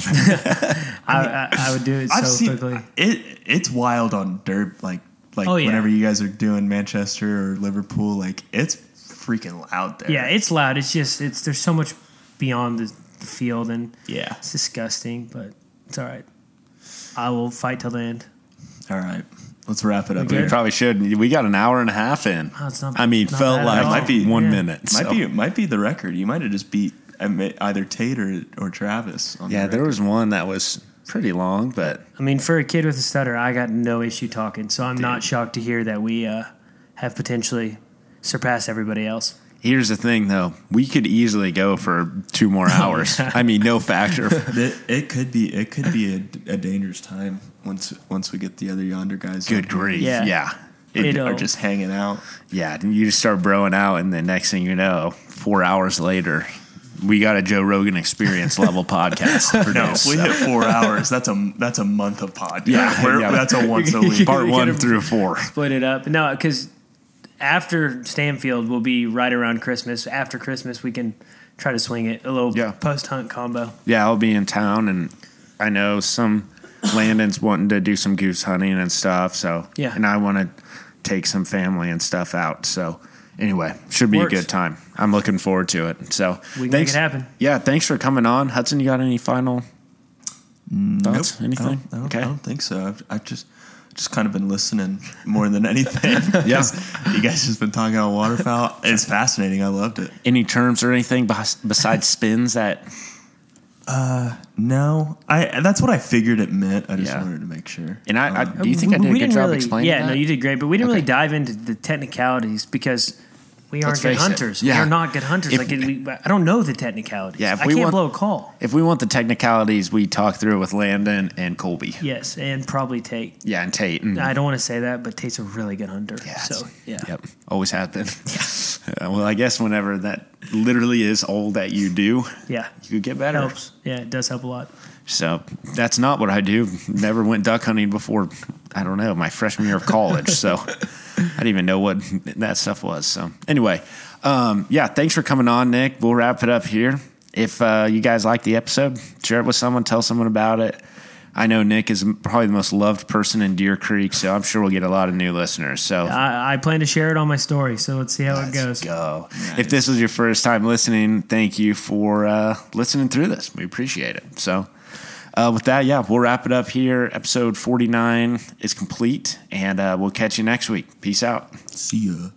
S3: I, I, I would do it
S2: I've
S3: so
S2: seen
S3: quickly.
S2: it. It's wild on dirt, like like
S3: Oh, yeah.
S2: whenever you guys are doing Manchester or Liverpool, like it's freaking loud there.
S3: Yeah, it's loud. It's just it's there's so much beyond the, the field, and
S2: yeah.
S3: it's disgusting. But it's all right. I will fight till the end.
S2: All right, let's wrap it up.
S3: We
S1: we probably should. We got an hour and a half in.
S3: Oh, it's not-
S1: I mean,
S3: not
S1: felt like
S3: all.
S2: Might be-
S1: one
S3: Yeah.
S1: minute.
S2: Might be might be the record. You might have just beat either Tate or or Travis. On
S1: Yeah,
S2: the
S1: there was one that was pretty long, but
S3: I mean, for a kid with a stutter, I got no issue talking. So I'm not shocked to hear that we uh, have potentially surpassed everybody else.
S1: Here's the thing though. We could easily go for two more hours. I mean, no factor.
S2: It, it could be it could be a, a dangerous time once once we get the other yonder guys.
S1: Good grief.
S3: Yeah.
S1: Yeah.
S2: It- are just hanging out.
S1: Yeah. and You just start broing out, and the next thing you know, four hours later, we got a Joe Rogan experience level podcast.
S2: No,
S1: produced,
S2: if we
S1: so.
S2: hit four hours, that's a that's a month of podcast.
S1: Yeah,
S2: We're-
S1: yeah.
S2: that's a once a week.
S1: Part one
S3: gonna-
S1: through four.
S3: Split it up. No, because after Stanfield will be right around Christmas. After Christmas, we can try to swing it a little
S1: Yeah.
S3: post hunt combo.
S1: Yeah, I'll be in town, and I know some Landon's wanting to do some goose hunting and stuff. So
S3: Yeah.
S1: and I want to take some family and stuff out. So anyway, should be
S3: Works.
S1: a good time. I'm looking forward to it. So
S3: We can
S1: thanks,
S3: make it happen.
S1: Yeah, thanks for coming on, Hudson. You got any final thoughts?
S2: Nope.
S1: Anything?
S2: I don't, I don't,
S1: okay.
S2: I don't think so. I've, I've just just kind of been listening more than anything.
S1: Yeah.
S2: you guys just been talking about waterfowl. It's fascinating. I loved it.
S1: Any terms or anything besides spins that?
S2: Uh, no, I that's what I figured it meant. I just
S1: Yeah.
S2: wanted to make sure.
S1: And I, I
S2: Um,
S1: do you think I did a good job
S3: really,
S1: explaining
S3: Yeah,
S1: that?
S3: no, you did great, but we didn't
S1: Okay.
S3: really dive into the technicalities because we aren't good
S1: it.
S3: hunters.
S1: Yeah.
S3: We are not good hunters.
S1: If-
S3: like we, I don't know the technicalities.
S1: Yeah, if
S3: I
S1: we
S3: can't
S1: want-
S3: blow a call.
S1: If we want the technicalities, we talk through it with Landon and Colby.
S3: Yes, and probably Tate.
S1: Yeah, and Tate. And,
S3: I don't want to say that, but Tate's a really good hunter.
S1: Yeah,
S3: so yeah,
S1: Yep. Always have been. Uh, well, I guess whenever that literally is all that you do,
S3: yeah,
S1: you could get better.
S3: helps. Yeah, it does help a lot.
S1: So that's not what I do. Never went duck hunting before. I don't know my freshman year of college. So I didn't even know what that stuff was. So anyway, um, yeah, thanks for coming on, Nick. We'll wrap it up here. If uh, you guys like the episode, share it with someone. Tell someone about it. I know Nick is probably the most loved person in Deer Creek, so I'm sure we'll get a lot of new listeners. So
S3: I, I plan to share it on my story, so let's see how it goes.
S1: go. If this was your first time listening, thank you for uh, listening through this. We appreciate it. So, uh, with that, yeah, we'll wrap it up here. Episode 49 is complete, and uh, we'll catch you next week. Peace out.
S2: See ya.